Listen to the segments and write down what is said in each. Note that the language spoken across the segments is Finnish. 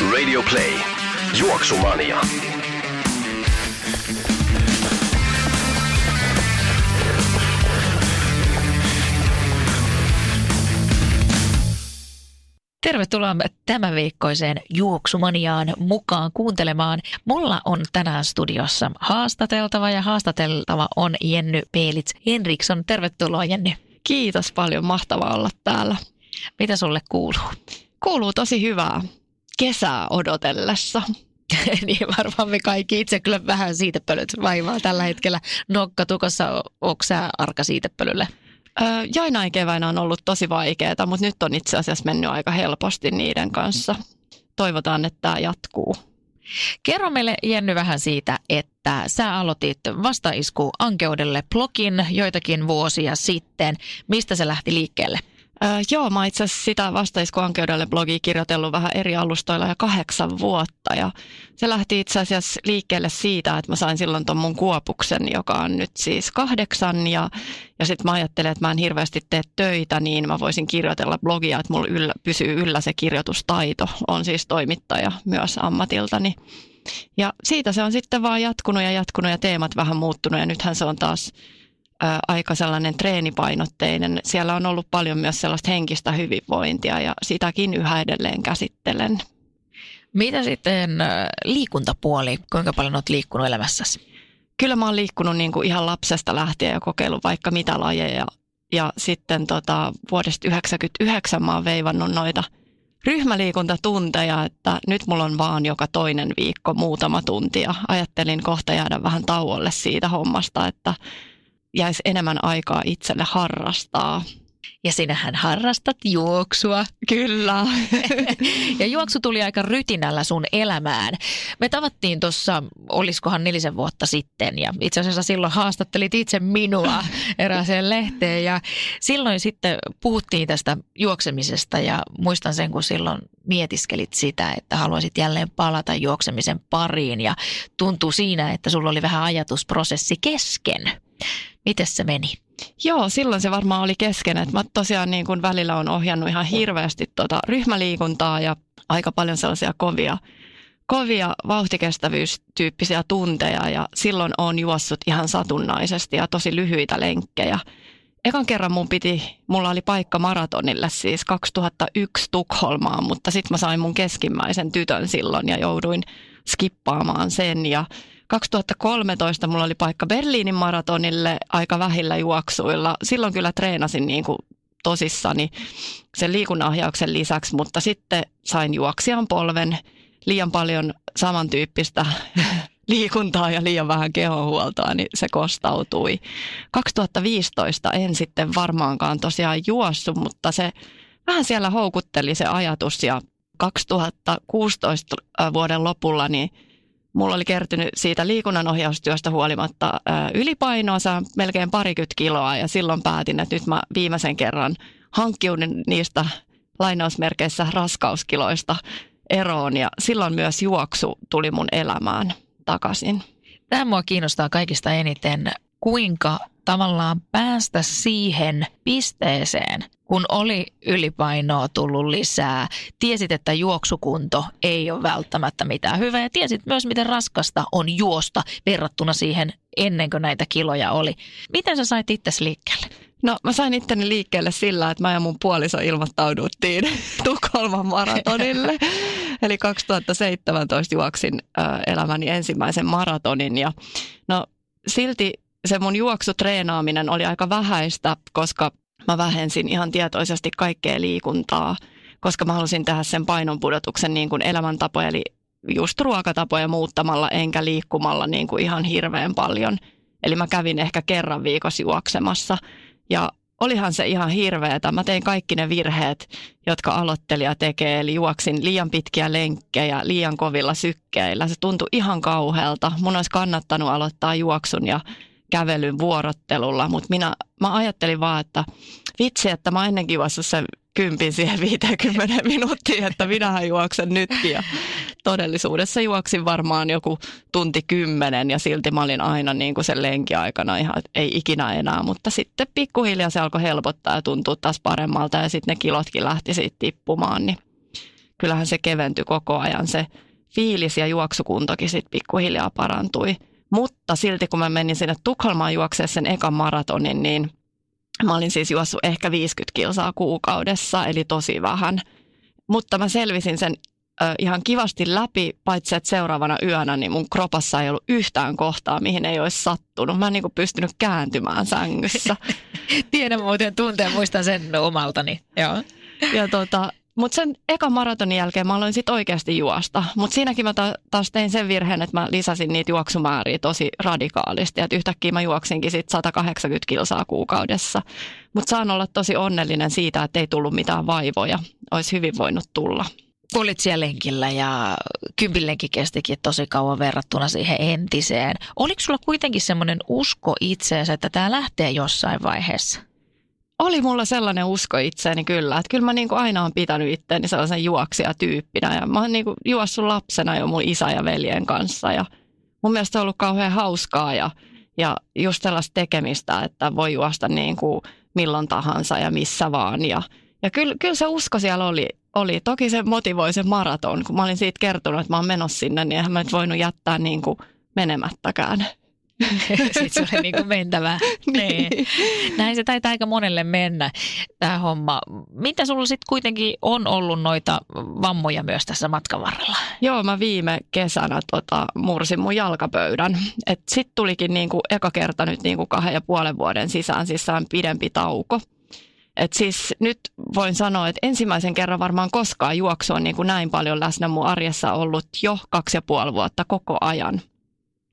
Radio Play. Juoksumania. Tervetuloa tämän viikkoiseen Juoksumaniaan mukaan kuuntelemaan. Mulla on tänään studiossa haastateltava ja haastateltava on Jenny Peelits Henriksson. Tervetuloa Jenny. Kiitos paljon, mahtavaa olla täällä. Mitä sulle kuuluu? Kuuluu tosi hyvää kesää odotellessa. niin varmaan me kaikki itse kyllä vähän siitepölyt vaivaa tällä hetkellä. Nokka tukossa, onko sä arka siitepölylle? Öö, joinain keväinä on ollut tosi vaikeaa, mutta nyt on itse asiassa mennyt aika helposti niiden kanssa. Toivotaan, että tämä jatkuu. Kerro meille Jenny vähän siitä, että sä aloitit vastaisku Ankeudelle blogin joitakin vuosia sitten. Mistä se lähti liikkeelle? Öö, joo, mä itse asiassa sitä vastaiskuankeudelle blogia kirjoitellut vähän eri alustoilla jo kahdeksan vuotta. Ja se lähti itse asiassa liikkeelle siitä, että mä sain silloin ton mun kuopuksen, joka on nyt siis kahdeksan. Ja, ja sitten mä ajattelin, että mä en hirveästi tee töitä, niin mä voisin kirjoitella blogia, että mulla yllä, pysyy yllä se kirjoitustaito. On siis toimittaja myös ammatiltani. Ja siitä se on sitten vaan jatkunut ja jatkunut ja teemat vähän muuttunut ja nythän se on taas aika sellainen treenipainotteinen. Siellä on ollut paljon myös sellaista henkistä hyvinvointia ja sitäkin yhä edelleen käsittelen. Mitä sitten liikuntapuoli, kuinka paljon olet liikkunut elämässäsi? Kyllä mä oon liikkunut niin kuin ihan lapsesta lähtien ja kokeillut vaikka mitä lajeja. Ja sitten tota, vuodesta 1999 mä oon veivannut noita ryhmäliikuntatunteja, että nyt mulla on vaan joka toinen viikko muutama tunti ja ajattelin kohta jäädä vähän tauolle siitä hommasta, että jäisi enemmän aikaa itselle harrastaa. Ja sinähän harrastat juoksua. Kyllä. ja juoksu tuli aika rytinällä sun elämään. Me tavattiin tuossa, oliskohan nelisen vuotta sitten, ja itse asiassa silloin haastattelit itse minua erääseen lehteen, ja silloin sitten puhuttiin tästä juoksemisesta, ja muistan sen, kun silloin mietiskelit sitä, että haluaisit jälleen palata juoksemisen pariin, ja tuntuu siinä, että sulla oli vähän ajatusprosessi kesken. Miten se meni? Joo, silloin se varmaan oli kesken. Että mä tosiaan niin kuin välillä on ohjannut ihan hirveästi tuota ryhmäliikuntaa ja aika paljon sellaisia kovia, kovia vauhtikestävyystyyppisiä tunteja ja silloin on juossut ihan satunnaisesti ja tosi lyhyitä lenkkejä. Ekan kerran mun piti, mulla oli paikka maratonille siis 2001 Tukholmaan, mutta sitten mä sain mun keskimmäisen tytön silloin ja jouduin skippaamaan sen ja 2013 mulla oli paikka Berliinin maratonille aika vähillä juoksuilla. Silloin kyllä treenasin niin kuin tosissani sen liikunnanohjauksen lisäksi, mutta sitten sain juoksijan polven liian paljon samantyyppistä liikuntaa ja liian vähän kehohuoltoa, niin se kostautui. 2015 en sitten varmaankaan tosiaan juossut, mutta se vähän siellä houkutteli se ajatus ja 2016 vuoden lopulla niin mulla oli kertynyt siitä liikunnanohjaustyöstä huolimatta ylipainoa, saa melkein parikymmentä kiloa ja silloin päätin, että nyt mä viimeisen kerran hankkiudun niistä lainausmerkeissä raskauskiloista eroon ja silloin myös juoksu tuli mun elämään takaisin. Tämä mua kiinnostaa kaikista eniten, kuinka tavallaan päästä siihen pisteeseen, kun oli ylipainoa tullut lisää, tiesit, että juoksukunto ei ole välttämättä mitään hyvää ja tiesit myös, miten raskasta on juosta verrattuna siihen ennen kuin näitä kiloja oli. Miten sä sait itse liikkeelle? No mä sain itteni liikkeelle sillä, että mä ja mun puoliso ilmoittauduttiin Tukholman maratonille. Eli 2017 juoksin elämäni ensimmäisen maratonin ja no silti se mun juoksutreenaaminen oli aika vähäistä, koska mä vähensin ihan tietoisesti kaikkea liikuntaa, koska mä halusin tehdä sen painonpudotuksen niin kuin elämäntapoja, eli just ruokatapoja muuttamalla enkä liikkumalla niin kuin ihan hirveän paljon. Eli mä kävin ehkä kerran viikossa juoksemassa ja olihan se ihan hirveetä. Mä tein kaikki ne virheet, jotka aloittelija tekee, eli juoksin liian pitkiä lenkkejä, liian kovilla sykkeillä. Se tuntui ihan kauhealta. Mun olisi kannattanut aloittaa juoksun ja kävelyn vuorottelulla, mutta minä, mä ajattelin vaan, että vitsi, että mä ennenkin juossut sen kympin siihen 50 minuuttiin, että minähän juoksen nytkin. Ja todellisuudessa juoksin varmaan joku tunti kymmenen ja silti mä olin aina niin kuin sen lenkiaikana ihan, ei ikinä enää. Mutta sitten pikkuhiljaa se alkoi helpottaa ja tuntua taas paremmalta ja sitten ne kilotkin lähti siitä tippumaan. Niin kyllähän se keventyi koko ajan se fiilis ja juoksukuntokin sitten pikkuhiljaa parantui. Mutta silti kun mä menin sinne Tukholmaan juoksemaan sen ekan maratonin, niin Mä olin siis juossut ehkä 50 kilsaa kuukaudessa, eli tosi vähän. Mutta mä selvisin sen ö, ihan kivasti läpi, paitsi että seuraavana yönä niin mun kropassa ei ollut yhtään kohtaa, mihin ei olisi sattunut. Mä en niin kuin pystynyt kääntymään sängyssä. Tiedän muuten tunteen, muistan sen omaltani. Joo. Ja tota, mutta sen ekan maratonin jälkeen mä aloin sitten oikeasti juosta. Mutta siinäkin mä ta- taas tein sen virheen, että mä lisäsin niitä juoksumääriä tosi radikaalisti. Että yhtäkkiä mä juoksinkin sitten 180 kilsaa kuukaudessa. Mutta saan olla tosi onnellinen siitä, että ei tullut mitään vaivoja. Olisi hyvin voinut tulla. Olit siellä lenkillä ja kympillenkin kestikin tosi kauan verrattuna siihen entiseen. Oliko sulla kuitenkin semmoinen usko itseensä, että tämä lähtee jossain vaiheessa? Oli mulla sellainen usko itseeni kyllä, että kyllä mä niin kuin aina olen pitänyt itseäni sellaisen juoksijatyyppinä ja mä oon niin juossut lapsena jo mun isä ja veljen kanssa ja mun mielestä on ollut kauhean hauskaa ja, ja just sellaista tekemistä, että voi juosta niin kuin milloin tahansa ja missä vaan ja, ja kyllä, kyllä se usko siellä oli, oli. Toki se motivoi se maraton, kun mä olin siitä kertonut, että mä oon menossa sinne, niin eihän mä nyt voinut jättää niin kuin menemättäkään. Sitten se oli niin kuin mentävä. niin. niin. Näin se taitaa aika monelle mennä, tämä homma. Mitä sulla sitten kuitenkin on ollut noita vammoja myös tässä matkan varrella? Joo, mä viime kesänä tota, mursin mun jalkapöydän. Sitten tulikin niin kuin eka kerta nyt niin kuin kahden ja puolen vuoden sisään sisään pidempi tauko. Et siis nyt voin sanoa, että ensimmäisen kerran varmaan koskaan juoksu on niin kuin näin paljon läsnä mun arjessa ollut jo kaksi ja puoli vuotta koko ajan.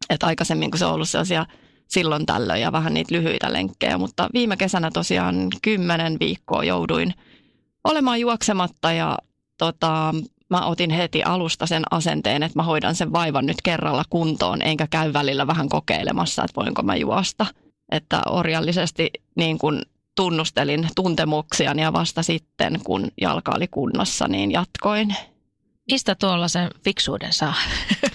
Että aikaisemmin, kun se on ollut sellaisia silloin tällöin ja vähän niitä lyhyitä lenkkejä, mutta viime kesänä tosiaan kymmenen viikkoa jouduin olemaan juoksematta ja tota, mä otin heti alusta sen asenteen, että mä hoidan sen vaivan nyt kerralla kuntoon, enkä käy välillä vähän kokeilemassa, että voinko mä juosta. Että orjallisesti niin kun tunnustelin tuntemuksia ja vasta sitten, kun jalka oli kunnossa, niin jatkoin. Mistä tuolla sen fiksuuden saa?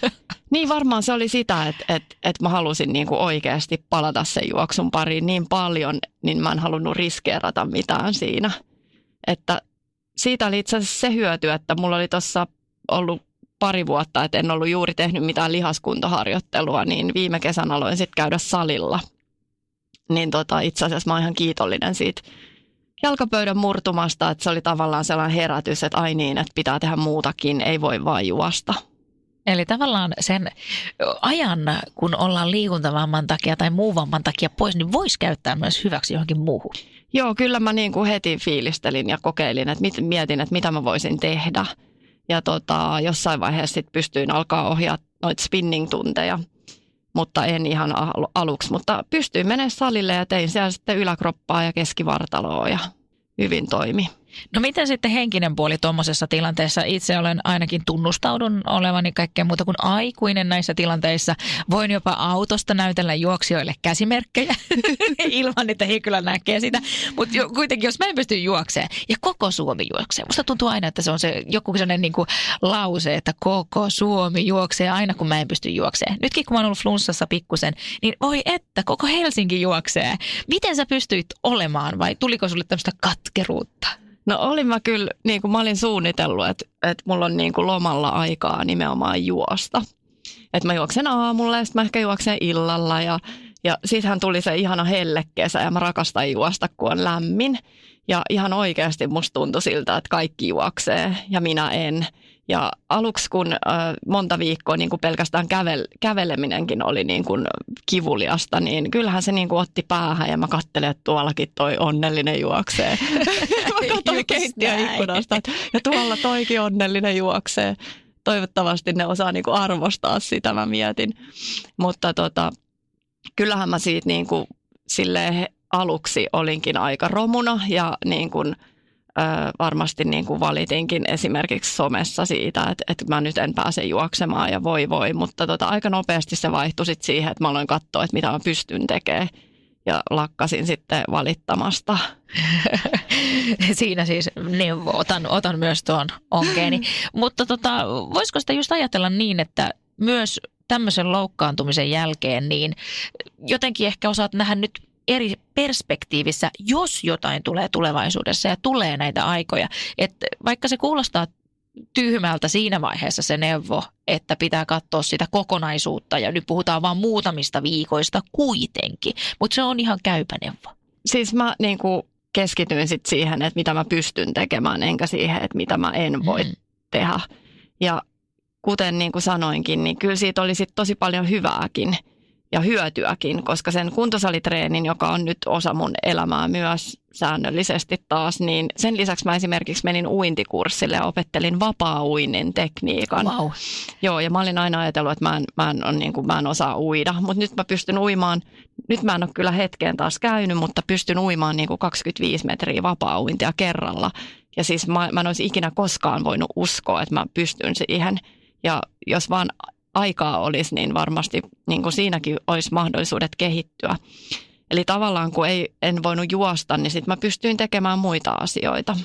Niin varmaan se oli sitä, että, että, että mä halusin niin kuin oikeasti palata sen juoksun pariin niin paljon, niin mä en halunnut riskeerata mitään siinä. Että siitä oli itse asiassa se hyöty, että mulla oli tuossa ollut pari vuotta, että en ollut juuri tehnyt mitään lihaskuntoharjoittelua, niin viime kesän aloin sitten käydä salilla. Niin tota, itse asiassa mä oon ihan kiitollinen siitä jalkapöydän murtumasta, että se oli tavallaan sellainen herätys, että ai niin, että pitää tehdä muutakin, ei voi vain juosta. Eli tavallaan sen ajan, kun ollaan liikuntavamman takia tai muun vamman takia pois, niin voisi käyttää myös hyväksi johonkin muuhun. Joo, kyllä mä niin kuin heti fiilistelin ja kokeilin, että mit, mietin, että mitä mä voisin tehdä. Ja tota, jossain vaiheessa sit pystyin alkaa ohjaa noita spinning-tunteja, mutta en ihan aluksi. Mutta pystyin menemään salille ja tein siellä sitten yläkroppaa ja keskivartaloa ja hyvin toimi. No miten sitten henkinen puoli tuommoisessa tilanteessa? Itse olen ainakin tunnustaudun olevani kaikkea muuta kuin aikuinen näissä tilanteissa. Voin jopa autosta näytellä juoksijoille käsimerkkejä ilman, että he kyllä näkee sitä. Mutta jo, kuitenkin, jos mä en pysty juokseen ja koko Suomi juoksee. Musta tuntuu aina, että se on se joku sellainen niin kuin lause, että koko Suomi juoksee aina, kun mä en pysty juokseen. Nytkin kun mä oon ollut flunssassa pikkusen, niin voi että, koko Helsinki juoksee. Miten sä pystyit olemaan vai tuliko sulle tämmöistä katkeruutta? No olin mä kyllä, niin kuin mä olin suunnitellut, että, että mulla on niin kuin lomalla aikaa nimenomaan juosta. Että mä juoksen aamulla ja sitten mä ehkä juoksen illalla ja, ja siitähän tuli se ihana hellekesä ja mä rakastan juosta, kun on lämmin. Ja ihan oikeasti musta tuntui siltä, että kaikki juoksee ja minä en. Ja aluksi kun äh, monta viikkoa niin kuin pelkästään kävel, käveleminenkin oli niin kuin kivuliasta, niin kyllähän se niin kuin otti päähän ja mä katselin, että tuollakin toi onnellinen juoksee. mä katsoin keittiöikkunasta, ja tuolla toikin onnellinen juoksee. Toivottavasti ne osaa niin kuin arvostaa sitä, mä mietin. Mutta tota, kyllähän mä siitä niin kuin silleen aluksi olinkin aika romuna ja niin kuin, ö, varmasti niin kuin valitinkin esimerkiksi somessa siitä, että, että mä nyt en pääse juoksemaan ja voi voi, mutta tota, aika nopeasti se vaihtui sit siihen, että mä aloin katsoa, että mitä mä pystyn tekemään ja lakkasin sitten valittamasta. Siinä siis neuvo, otan, otan myös tuon onkeeni. Mutta tota, voisiko sitä just ajatella niin, että myös tämmöisen loukkaantumisen jälkeen, niin jotenkin ehkä osaat nähdä nyt eri perspektiivissä, jos jotain tulee tulevaisuudessa ja tulee näitä aikoja. Että vaikka se kuulostaa tyhmältä siinä vaiheessa se neuvo, että pitää katsoa sitä kokonaisuutta ja nyt puhutaan vain muutamista viikoista kuitenkin, mutta se on ihan käypä neuvo. Siis mä niin kuin keskityin sit siihen, että mitä mä pystyn tekemään, enkä siihen, että mitä mä en voi mm. tehdä. Ja kuten niin kuin sanoinkin, niin kyllä siitä oli sit tosi paljon hyvääkin ja hyötyäkin, koska sen kuntosalitreenin, joka on nyt osa mun elämää myös säännöllisesti taas, niin sen lisäksi mä esimerkiksi menin uintikurssille ja opettelin vapaa-uinnin tekniikan. Wow. Joo, ja mä olin aina ajatellut, että mä en, mä en, on, niin kuin, mä en osaa uida, mutta nyt mä pystyn uimaan, nyt mä en ole kyllä hetkeen taas käynyt, mutta pystyn uimaan niin kuin 25 metriä vapaa-uintia kerralla. Ja siis mä, mä en olisi ikinä koskaan voinut uskoa, että mä pystyn siihen. Ja jos vaan aikaa olisi, niin varmasti niin kuin siinäkin olisi mahdollisuudet kehittyä. Eli tavallaan kun ei, en voinut juosta, niin sitten mä pystyin tekemään muita asioita.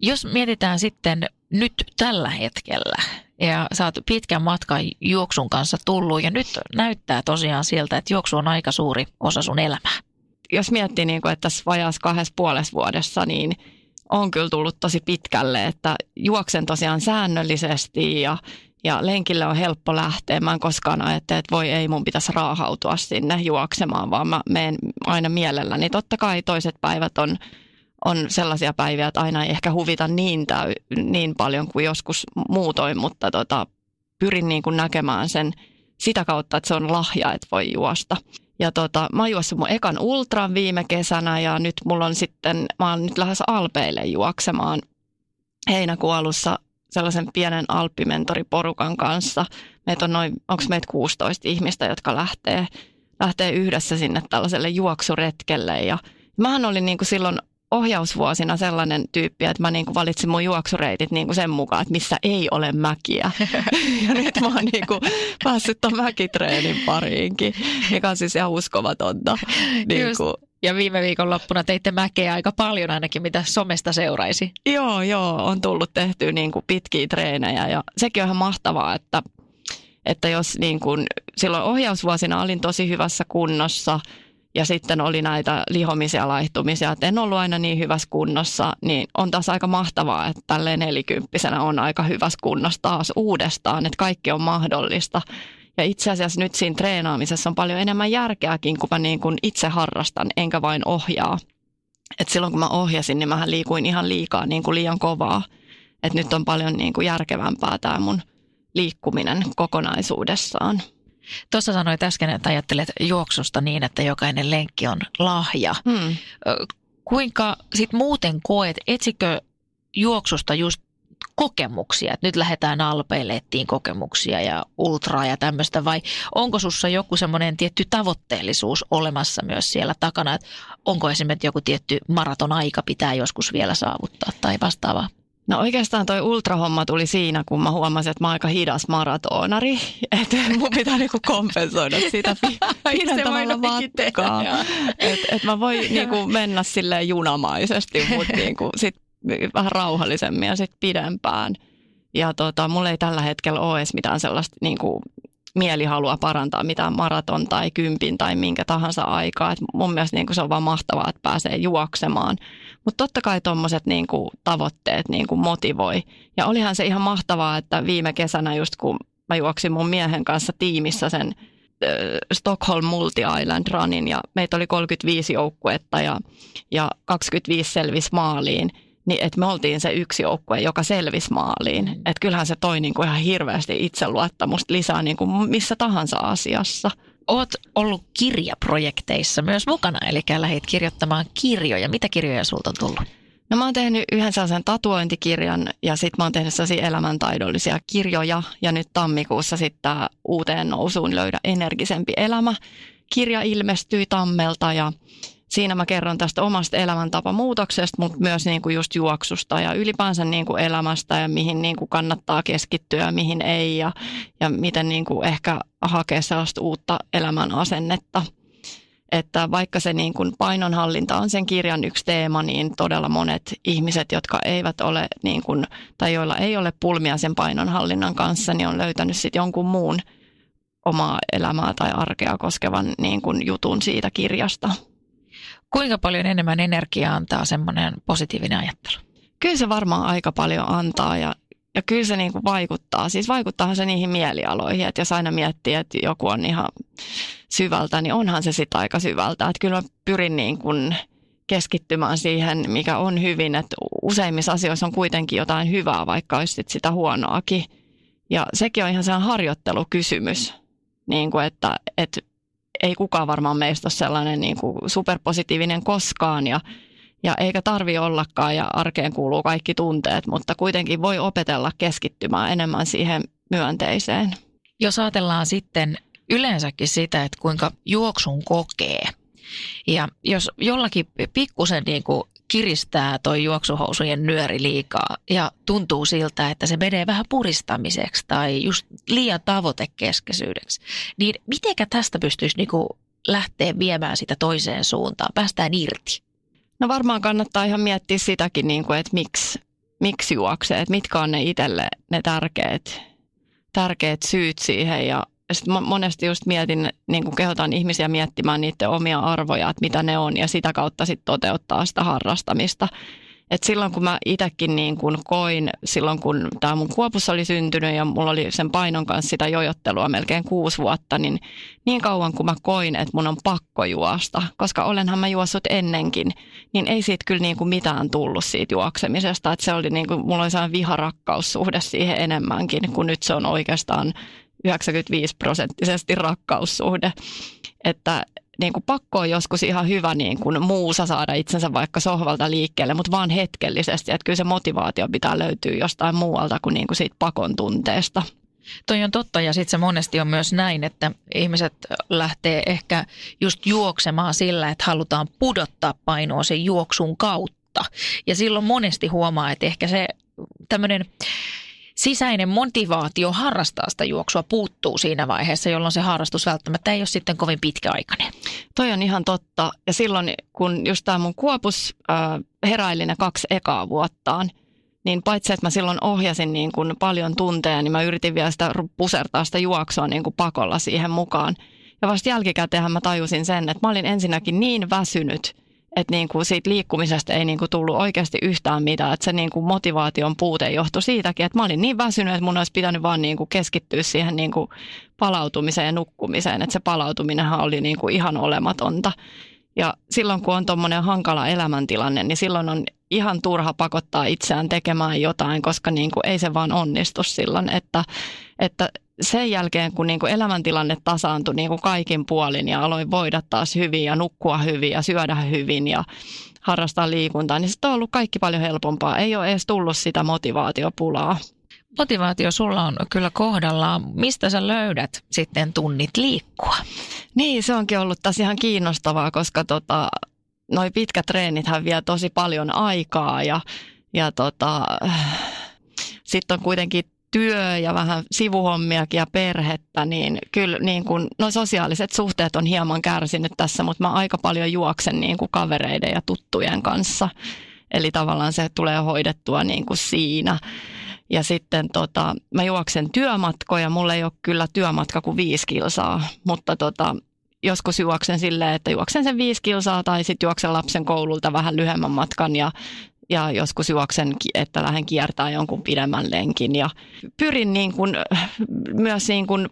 Jos mietitään sitten nyt tällä hetkellä, ja sä oot pitkän matkan juoksun kanssa tullut, ja nyt näyttää tosiaan siltä, että juoksu on aika suuri osa sun elämää. Jos miettii, niin kuin, että tässä vajaassa kahdessa puolessa vuodessa, niin on kyllä tullut tosi pitkälle, että juoksen tosiaan säännöllisesti ja ja lenkille on helppo lähteä. Mä en koskaan ajattele, että voi ei, mun pitäisi raahautua sinne juoksemaan, vaan mä menen aina mielelläni. Totta kai toiset päivät on, on sellaisia päiviä, että aina ei ehkä huvita niin, täy, niin paljon kuin joskus muutoin, mutta tota, pyrin niin kuin näkemään sen sitä kautta, että se on lahja, että voi juosta. Ja tota, mä oon mun ekan ultran viime kesänä ja nyt mulla on sitten, mä oon nyt lähes Alpeille juoksemaan heinäkuun alussa sellaisen pienen alppimentoriporukan kanssa. Meitä on noin, onko meitä 16 ihmistä, jotka lähtee, lähtee yhdessä sinne tällaiselle juoksuretkelle. Ja mähän olin niin kuin silloin ohjausvuosina sellainen tyyppi, että mä niin kuin valitsin mun juoksureitit niin kuin sen mukaan, että missä ei ole mäkiä. ja nyt mä oon niin kuin päässyt ton mäkitreenin pariinkin, mikä on siis ihan uskomatonta. Niin kuin, ja viime viikon loppuna teitte mäkeä aika paljon ainakin, mitä somesta seuraisi. Joo, joo, on tullut tehty niin kuin pitkiä treenejä ja sekin on ihan mahtavaa, että, että jos niin kuin, silloin ohjausvuosina olin tosi hyvässä kunnossa ja sitten oli näitä lihomisia laihtumisia, että en ollut aina niin hyvässä kunnossa, niin on taas aika mahtavaa, että tälleen nelikymppisenä on aika hyvässä kunnossa taas uudestaan, että kaikki on mahdollista. Ja itse asiassa nyt siinä treenaamisessa on paljon enemmän järkeäkin, kun mä niin kuin itse harrastan, enkä vain ohjaa. Et silloin kun mä ohjasin, niin mä liikuin ihan liikaa, niin kuin liian kovaa. Et nyt on paljon niin kuin järkevämpää tämä mun liikkuminen kokonaisuudessaan. Tuossa sanoit äsken, että ajattelet juoksusta niin, että jokainen lenkki on lahja. Hmm. Kuinka sitten muuten koet, etsikö juoksusta just kokemuksia, että nyt lähdetään alpeille etsiin kokemuksia ja ultraa ja tämmöistä, vai onko sussa joku semmoinen tietty tavoitteellisuus olemassa myös siellä takana, että onko esimerkiksi joku tietty maraton aika pitää joskus vielä saavuttaa tai vastaavaa? No oikeastaan toi ultrahomma tuli siinä, kun mä huomasin, että mä oon aika hidas maratonari. Että mun pitää niinku kompensoida sitä pidentämällä matkaa. Että et mä voin niinku mennä silleen junamaisesti, mutta niinku sit vähän rauhallisemmin ja sitten pidempään. Ja tota, mulla ei tällä hetkellä ole edes mitään sellaista niin kuin, mielihalua parantaa mitään maraton tai kympin tai minkä tahansa aikaa. Et mun mielestä niin kuin, se on vaan mahtavaa, että pääsee juoksemaan. Mutta totta kai tuommoiset niin tavoitteet niin kuin, motivoi. Ja olihan se ihan mahtavaa, että viime kesänä just kun mä juoksin mun miehen kanssa tiimissä sen Stockholm Multi-Island Runin ja meitä oli 35 joukkuetta ja, ja 25 selvisi maaliin – niin että me oltiin se yksi joukkue, joka selvisi maaliin. Mm. Että kyllähän se toi niin kuin ihan hirveästi itseluottamusta lisää niin kuin missä tahansa asiassa. Oot ollut kirjaprojekteissa myös mukana, eli lähdit kirjoittamaan kirjoja. Mitä kirjoja sulta on tullut? No mä oon tehnyt yhden sellaisen tatuointikirjan ja sitten mä oon tehnyt sellaisia elämäntaidollisia kirjoja. Ja nyt tammikuussa sitten uuteen nousuun löydä energisempi elämä. Kirja ilmestyi Tammelta ja siinä mä kerron tästä omasta elämäntapamuutoksesta, mutta myös niin kuin just juoksusta ja ylipäänsä niin kuin elämästä ja mihin niin kuin kannattaa keskittyä ja mihin ei ja, ja miten niin kuin ehkä hakea sellaista uutta elämän asennetta. Että vaikka se niin kuin painonhallinta on sen kirjan yksi teema, niin todella monet ihmiset, jotka eivät ole niin kuin, tai joilla ei ole pulmia sen painonhallinnan kanssa, niin on löytänyt sitten jonkun muun omaa elämää tai arkea koskevan niin kuin jutun siitä kirjasta. Kuinka paljon enemmän energiaa antaa semmoinen positiivinen ajattelu? Kyllä se varmaan aika paljon antaa ja, ja kyllä se niin kuin vaikuttaa. Siis vaikuttaahan se niihin mielialoihin, että jos aina miettii, että joku on ihan syvältä, niin onhan se sitten aika syvältä. Että kyllä mä pyrin niin kuin keskittymään siihen, mikä on hyvin, että useimmissa asioissa on kuitenkin jotain hyvää, vaikka olisi sitä huonoakin. Ja sekin on ihan sellainen harjoittelukysymys, niin kuin että, että ei kukaan varmaan meistä ole sellainen niin kuin superpositiivinen koskaan ja, ja eikä tarvi ollakaan ja arkeen kuuluu kaikki tunteet, mutta kuitenkin voi opetella keskittymään enemmän siihen myönteiseen. Jos ajatellaan sitten yleensäkin sitä, että kuinka juoksun kokee, ja jos jollakin pikkusen niin kuin kiristää toi juoksuhousujen nyöri liikaa ja tuntuu siltä, että se menee vähän puristamiseksi tai just liian tavoitekeskeisyydeksi, niin mitenkä tästä pystyisi niinku lähteä viemään sitä toiseen suuntaan, päästään irti? No varmaan kannattaa ihan miettiä sitäkin, niin kuin, että miksi, miksi juoksee, että mitkä on ne itselle ne tärkeät, tärkeät syyt siihen ja sitten monesti just mietin, niin kuin kehotan ihmisiä miettimään niiden omia arvoja, että mitä ne on ja sitä kautta sitten toteuttaa sitä harrastamista. Et silloin kun mä itsekin niin kun koin, silloin kun tämä mun kuopus oli syntynyt ja mulla oli sen painon kanssa sitä jojottelua melkein kuusi vuotta, niin niin kauan kun mä koin, että mun on pakko juosta, koska olenhan mä juossut ennenkin, niin ei siitä kyllä niin kuin mitään tullut siitä juoksemisesta. että se oli niin kuin, mulla oli sellainen viharakkaussuhde siihen enemmänkin, kun nyt se on oikeastaan 95 prosenttisesti rakkaussuhde. Että niin kuin pakko on joskus ihan hyvä niin kuin muusa saada itsensä vaikka sohvalta liikkeelle, mutta vaan hetkellisesti. Että kyllä se motivaatio pitää löytyä jostain muualta kuin, niin kuin siitä pakon tunteesta. Toi on totta ja sitten se monesti on myös näin, että ihmiset lähtee ehkä just juoksemaan sillä, että halutaan pudottaa painoa sen juoksun kautta. Ja silloin monesti huomaa, että ehkä se tämmöinen sisäinen motivaatio harrastaa sitä juoksua puuttuu siinä vaiheessa, jolloin se harrastus välttämättä ei ole sitten kovin pitkäaikainen. Toi on ihan totta. Ja silloin, kun just tämä mun kuopus äh, heräili ne kaksi ekaa vuottaan, niin paitsi että mä silloin ohjasin niin kuin paljon tunteja, niin mä yritin vielä sitä pusertaa sitä juoksua niin kuin pakolla siihen mukaan. Ja vasta jälkikäteen mä tajusin sen, että mä olin ensinnäkin niin väsynyt – että niin kuin siitä liikkumisesta ei niin kuin tullut oikeasti yhtään mitään. Että se niin kuin motivaation puute johtui siitäkin, että mä olin niin väsynyt, että mun olisi pitänyt vaan niin kuin keskittyä siihen niin kuin palautumiseen ja nukkumiseen. Että se palautuminenhan oli niin kuin ihan olematonta. Ja silloin kun on tuommoinen hankala elämäntilanne, niin silloin on ihan turha pakottaa itseään tekemään jotain, koska niin kuin ei se vaan onnistu silloin. Että, että sen jälkeen, kun niin kuin elämäntilanne tasaantui niin kuin kaikin puolin ja aloin voida taas hyvin ja nukkua hyvin ja syödä hyvin ja harrastaa liikuntaa, niin sitten on ollut kaikki paljon helpompaa. Ei ole edes tullut sitä motivaatiopulaa. Motivaatio sulla on kyllä kohdallaan. Mistä sä löydät sitten tunnit liikkua? Niin, se onkin ollut tässä ihan kiinnostavaa, koska tota, noi pitkät treenithän vie tosi paljon aikaa ja, ja tota, sitten on kuitenkin työ ja vähän sivuhommiakin ja perhettä, niin kyllä niin kuin, no sosiaaliset suhteet on hieman kärsinyt tässä, mutta mä aika paljon juoksen niin kuin kavereiden ja tuttujen kanssa. Eli tavallaan se tulee hoidettua niin kuin siinä. Ja sitten tota, mä juoksen työmatkoja, mulla ei ole kyllä työmatka kuin viisi kilsaa, mutta tota, joskus juoksen silleen, että juoksen sen viisi kilsaa tai sitten juoksen lapsen koululta vähän lyhyemmän matkan ja ja joskus juoksen, että lähden kiertää jonkun pidemmän lenkin. Ja pyrin niin kuin, myös niin kuin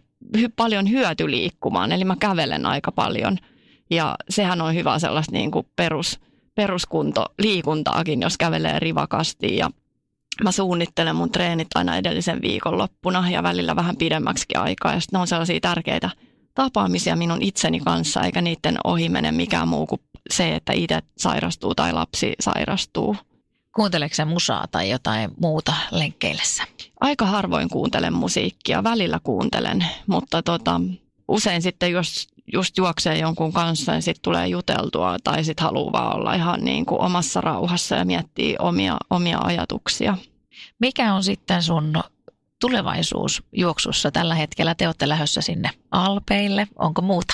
paljon hyötyliikkumaan, eli mä kävelen aika paljon. Ja sehän on hyvä sellaista niin kuin perus, peruskunto liikuntaakin, jos kävelee rivakasti. Ja mä suunnittelen mun treenit aina edellisen viikon loppuna ja välillä vähän pidemmäksi aikaa. Ja ne on sellaisia tärkeitä tapaamisia minun itseni kanssa, eikä niiden ohi mene mikään muu kuin se, että itse sairastuu tai lapsi sairastuu. Kuunteleeko musaa tai jotain muuta lenkkeillessä? Aika harvoin kuuntelen musiikkia, välillä kuuntelen, mutta tota, usein sitten jos just juoksee jonkun kanssa, niin sitten tulee juteltua tai sitten haluaa vaan olla ihan niin kuin omassa rauhassa ja miettiä omia, omia ajatuksia. Mikä on sitten sun tulevaisuus juoksussa tällä hetkellä? Te olette lähdössä sinne Alpeille. Onko muuta?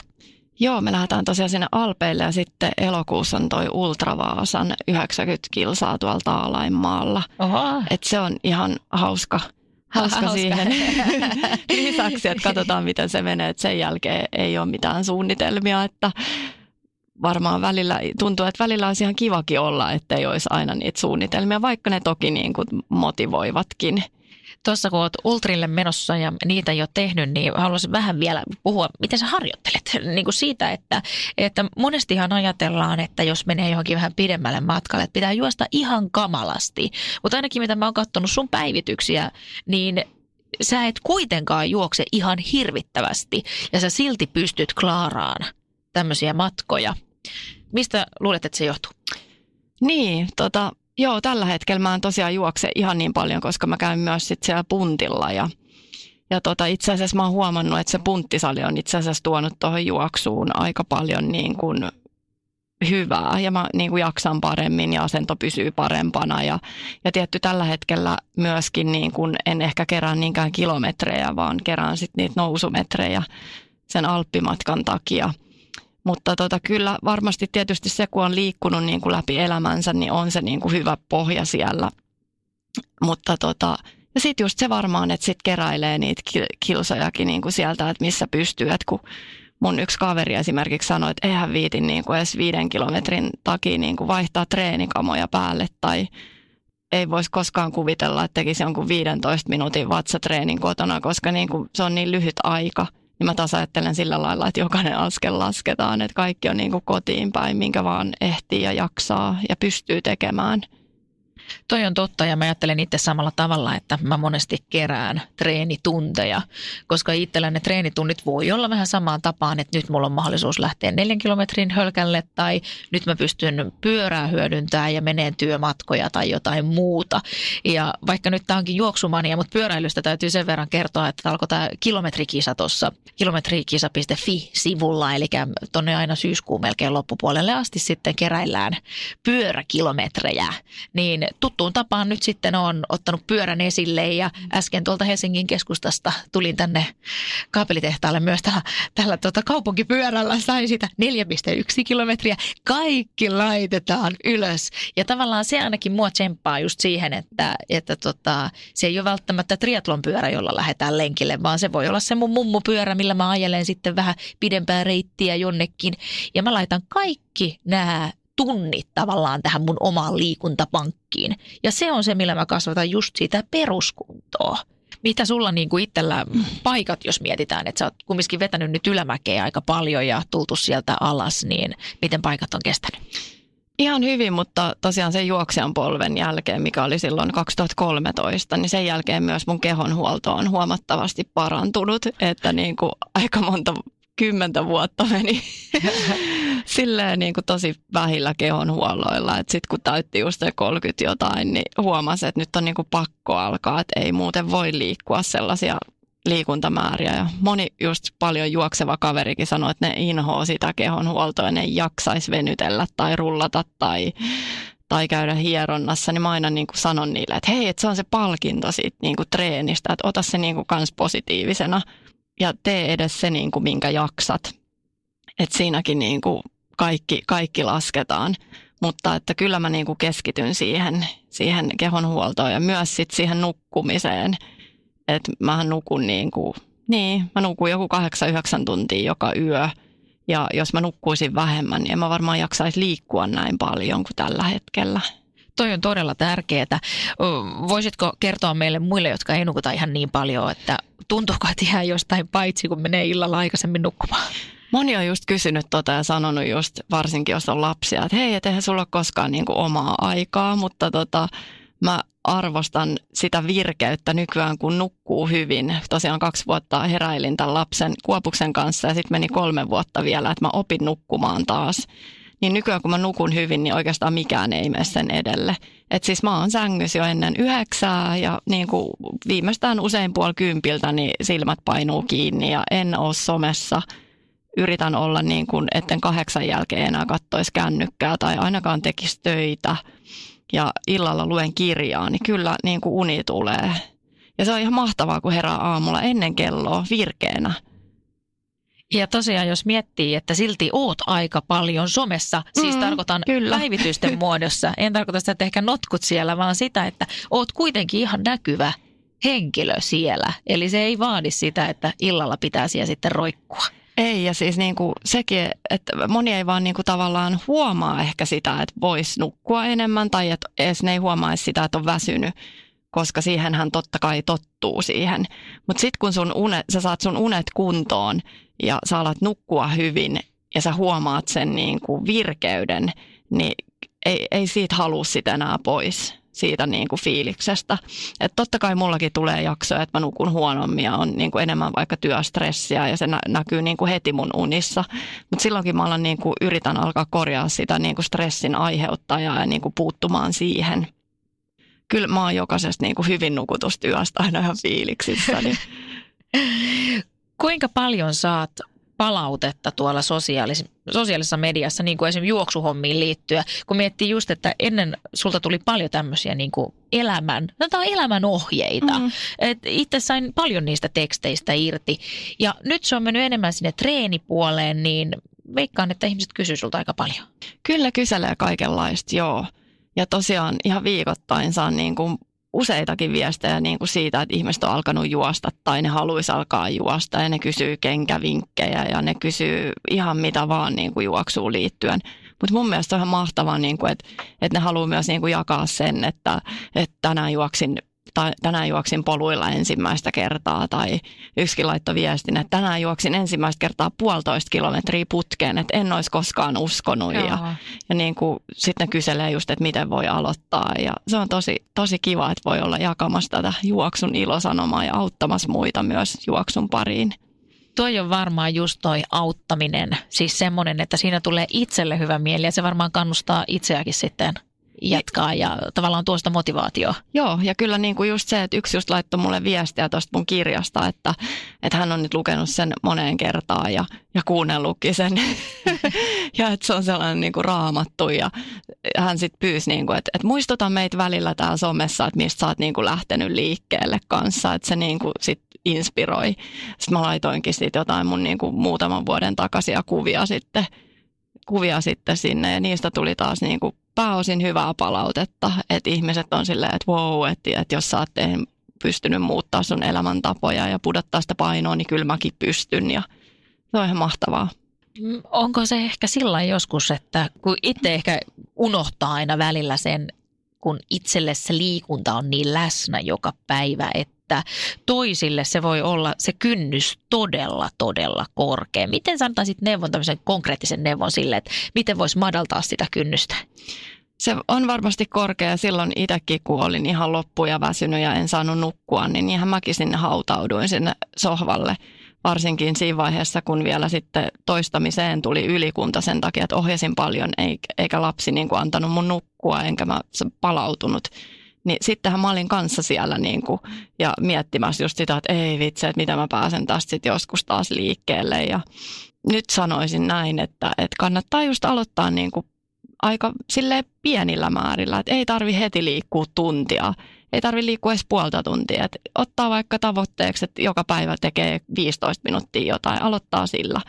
Joo, me lähdetään tosiaan sinne Alpeille ja sitten elokuussa on toi Ultravaasan 90 kilsaa tuolla Taalainmaalla. Oho. Et se on ihan hauska, hauska, Hauska. siihen lisäksi, että katsotaan miten se menee. Et sen jälkeen ei ole mitään suunnitelmia, että varmaan välillä tuntuu, että välillä olisi ihan kivakin olla, ettei olisi aina niitä suunnitelmia, vaikka ne toki niin kuin motivoivatkin. Tuossa kun olet Ultrille menossa ja niitä ole tehnyt, niin haluaisin vähän vielä puhua, miten sä harjoittelet. Niin kuin siitä, että, että monestihan ajatellaan, että jos menee johonkin vähän pidemmälle matkalle, että pitää juosta ihan kamalasti. Mutta ainakin mitä mä oon katsonut sun päivityksiä, niin sä et kuitenkaan juokse ihan hirvittävästi ja sä silti pystyt klaaraan tämmöisiä matkoja. Mistä luulet, että se johtuu? Niin, tota, joo, tällä hetkellä mä en tosiaan juokse ihan niin paljon, koska mä käyn myös sit siellä puntilla ja ja tota, itse asiassa mä oon huomannut, että se punttisali on itse asiassa tuonut tuohon juoksuun aika paljon niin kuin hyvää ja mä niin kuin jaksan paremmin ja asento pysyy parempana ja, ja tietty tällä hetkellä myöskin niin kuin en ehkä kerää niinkään kilometrejä, vaan kerään sitten niitä nousumetrejä sen alppimatkan takia. Mutta tota, kyllä varmasti tietysti se, kun on liikkunut niin kuin läpi elämänsä, niin on se niin kuin hyvä pohja siellä. Mutta tota, ja sitten just se varmaan, että sitten keräilee niitä ki- kilsojakin niin kuin sieltä, että missä pystyy. Että kun mun yksi kaveri esimerkiksi sanoi, että eihän viitin niin kuin edes viiden kilometrin takia niin kuin vaihtaa treenikamoja päälle tai ei voisi koskaan kuvitella, että tekisi jonkun 15 minuutin vatsatreenin kotona, koska niin kuin se on niin lyhyt aika. Niin mä taas ajattelen sillä lailla, että jokainen askel lasketaan, että kaikki on niin kuin kotiin päin, minkä vaan ehtii ja jaksaa ja pystyy tekemään. Toi on totta ja mä ajattelen itse samalla tavalla, että mä monesti kerään treenitunteja, koska itsellä ne treenitunnit voi olla vähän samaan tapaan, että nyt mulla on mahdollisuus lähteä neljän kilometrin hölkälle tai nyt mä pystyn pyörää hyödyntämään ja meneen työmatkoja tai jotain muuta. Ja vaikka nyt tämä onkin juoksumania, mutta pyöräilystä täytyy sen verran kertoa, että alkoi tämä kilometrikisa tuossa kilometrikisa.fi-sivulla, eli tonne aina syyskuun melkein loppupuolelle asti sitten keräillään pyöräkilometrejä, niin tuttuun tapaan nyt sitten on ottanut pyörän esille ja äsken tuolta Helsingin keskustasta tulin tänne kaapelitehtaalle myös tällä, tällä tota kaupunkipyörällä. Sain sitä 4,1 kilometriä. Kaikki laitetaan ylös. Ja tavallaan se ainakin mua tsemppaa just siihen, että, että tota, se ei ole välttämättä triatlon pyörä, jolla lähdetään lenkille, vaan se voi olla se mun mummupyörä, millä mä ajelen sitten vähän pidempää reittiä jonnekin. Ja mä laitan kaikki nämä tunnit tavallaan tähän mun omaan liikuntapankkiin. Ja se on se, millä mä kasvatan just sitä peruskuntoa. Mitä sulla niin kuin itsellä paikat, jos mietitään, että sä oot kumminkin vetänyt nyt ylämäkeä aika paljon ja tultu sieltä alas, niin miten paikat on kestänyt? Ihan hyvin, mutta tosiaan sen juoksijan polven jälkeen, mikä oli silloin 2013, niin sen jälkeen myös mun kehonhuolto on huomattavasti parantunut, että niin kuin aika monta kymmentä vuotta meni silleen niin kuin tosi vähillä kehonhuolloilla. Sitten kun täytti just se 30 jotain, niin huomasi, että nyt on niin kuin pakko alkaa, että ei muuten voi liikkua sellaisia liikuntamääriä. Ja moni just paljon juokseva kaverikin sanoi, että ne inhoaa sitä kehonhuoltoa ja ne ei jaksaisi venytellä tai rullata tai, tai käydä hieronnassa. Niin mä aina niin kuin sanon niille, että hei, että se on se palkinto siitä niin kuin treenistä, että ota se niin kuin kans positiivisena ja tee edes se, niin kuin, minkä jaksat. että siinäkin niin kuin kaikki, kaikki lasketaan. Mutta että kyllä mä niin kuin keskityn siihen, siihen kehonhuoltoon ja myös sit siihen nukkumiseen. Että mähän nukun niin kuin, niin, mä nukun joku 8-9 tuntia joka yö. Ja jos mä nukkuisin vähemmän, niin en mä varmaan jaksaisi liikkua näin paljon kuin tällä hetkellä. Toi on todella tärkeää. Voisitko kertoa meille muille, jotka ei nukuta ihan niin paljon, että tuntuuko, että jää jostain paitsi, kun menee illalla aikaisemmin nukkumaan? Moni on just kysynyt tota ja sanonut just, varsinkin jos on lapsia, että hei, et eihän sulla ole koskaan niin kuin omaa aikaa, mutta tota, mä arvostan sitä virkeyttä nykyään, kun nukkuu hyvin. Tosiaan kaksi vuotta heräilin tämän lapsen kuopuksen kanssa ja sitten meni kolme vuotta vielä, että mä opin nukkumaan taas. Niin nykyään kun mä nukun hyvin, niin oikeastaan mikään ei mene sen edelle. Et siis mä oon sängyssä jo ennen yhdeksää ja niin kuin viimeistään usein puoli kympiltä niin silmät painuu kiinni ja en ole somessa – yritän olla niin kuin, etten kahdeksan jälkeen enää kattoisi kännykkää tai ainakaan tekisi töitä ja illalla luen kirjaa, niin kyllä niin kuin uni tulee. Ja se on ihan mahtavaa, kun herää aamulla ennen kelloa virkeänä. Ja tosiaan, jos miettii, että silti oot aika paljon somessa, siis mm, tarkoitan kyllä. päivitysten muodossa, en tarkoita sitä, että ehkä notkut siellä, vaan sitä, että oot kuitenkin ihan näkyvä henkilö siellä. Eli se ei vaadi sitä, että illalla pitää siellä sitten roikkua. Ei, ja siis niin kuin sekin, että moni ei vaan niin kuin tavallaan huomaa ehkä sitä, että voisi nukkua enemmän tai että edes ne ei huomaa sitä, että on väsynyt, koska siihen hän totta kai tottuu siihen. Mutta sitten kun sun unet, sä saat sun unet kuntoon ja sä alat nukkua hyvin ja sä huomaat sen niin kuin virkeyden, niin ei, ei siitä halua sitä enää pois siitä niin kuin fiiliksestä. Et totta kai mullakin tulee jaksoja, että mä nukun huonommin ja on niin kuin enemmän vaikka työstressiä ja se nä- näkyy niin kuin heti mun unissa. Mutta silloinkin mä alan niin kuin yritän alkaa korjaa sitä niin kuin stressin aiheuttajaa ja niin kuin puuttumaan siihen. Kyllä mä oon jokaisesta niin kuin hyvin nukutustyöstä aina ihan fiiliksissä. Niin. Kuinka paljon saat palautetta tuolla sosiaalis- sosiaalisessa mediassa, niin kuin esimerkiksi juoksuhommiin liittyen, kun miettii just, että ennen sulta tuli paljon tämmöisiä niin kuin elämän, no tämä on elämän ohjeita. Mm. Et itse sain paljon niistä teksteistä irti. Ja nyt se on mennyt enemmän sinne treenipuoleen, niin veikkaan, että ihmiset kysyy sulta aika paljon. Kyllä kyselee kaikenlaista, joo. Ja tosiaan ihan viikoittain saan niin kuin useitakin viestejä niin kuin siitä, että ihmiset on alkanut juosta tai ne haluaisi alkaa juosta ja ne kysyy kenkävinkkejä ja ne kysyy ihan mitä vaan niin kuin juoksuun liittyen. Mutta mun mielestä on ihan mahtavaa, niin kuin, että, että ne haluaa myös niin kuin jakaa sen, että, että tänään juoksin tänään juoksin poluilla ensimmäistä kertaa tai yksikin laittoi viestin, että tänään juoksin ensimmäistä kertaa puolitoista kilometriä putkeen, että en olisi koskaan uskonut. Joo. Ja, ja niin kuin, sitten kyselee just, että miten voi aloittaa ja se on tosi, tosi kiva, että voi olla jakamassa tätä juoksun ilosanomaa ja auttamassa muita myös juoksun pariin toi on varmaan just toi auttaminen, siis semmoinen, että siinä tulee itselle hyvä mieli ja se varmaan kannustaa itseäkin sitten jatkaa ja tavallaan tuosta motivaatio. Joo, ja kyllä niin kuin just se, että yksi just laittoi mulle viestiä tuosta mun kirjasta, että, että hän on nyt lukenut sen moneen kertaan ja, ja kuunnellutkin sen. ja että se on sellainen niin kuin raamattu ja hän sitten pyysi, niin kuin, että, että muistuta meitä välillä täällä somessa, että mistä sä oot niin kuin lähtenyt liikkeelle kanssa, että se niin kuin sit inspiroi. Sitten mä laitoinkin sitten jotain mun niin kuin muutaman vuoden takaisia kuvia sitten, kuvia sitten sinne ja niistä tuli taas niin kuin pääosin hyvää palautetta, että ihmiset on silleen, että wow, että, että jos sä oot pystynyt muuttaa sun elämäntapoja ja pudottaa sitä painoa, niin kyllä mäkin pystyn ja se on ihan mahtavaa. Mm, onko se ehkä sillä joskus, että kun itse ehkä unohtaa aina välillä sen, kun itselle se liikunta on niin läsnä joka päivä, että toisille se voi olla se kynnys todella, todella korkea. Miten sä antaisit neuvon, tämmöisen konkreettisen neuvon sille, että miten voisi madaltaa sitä kynnystä? Se on varmasti korkea. Silloin itsekin, kun olin ihan loppu ja väsynyt ja en saanut nukkua, niin ihan mäkin sinne hautauduin sinne sohvalle. Varsinkin siinä vaiheessa, kun vielä sitten toistamiseen tuli ylikunta sen takia, että ohjasin paljon, eikä lapsi niin kuin antanut mun nukkua, enkä mä palautunut. Niin sittenhän mä olin kanssa siellä niin kuin, ja miettimässä just sitä, että ei vitsi, että mitä mä pääsen tästä sitten joskus taas liikkeelle. Ja nyt sanoisin näin, että, että kannattaa just aloittaa niin kuin aika sille pienillä määrillä, että ei tarvi heti liikkua tuntia, ei tarvi liikkua edes puolta tuntia. Et ottaa vaikka tavoitteeksi, että joka päivä tekee 15 minuuttia jotain, aloittaa sillä.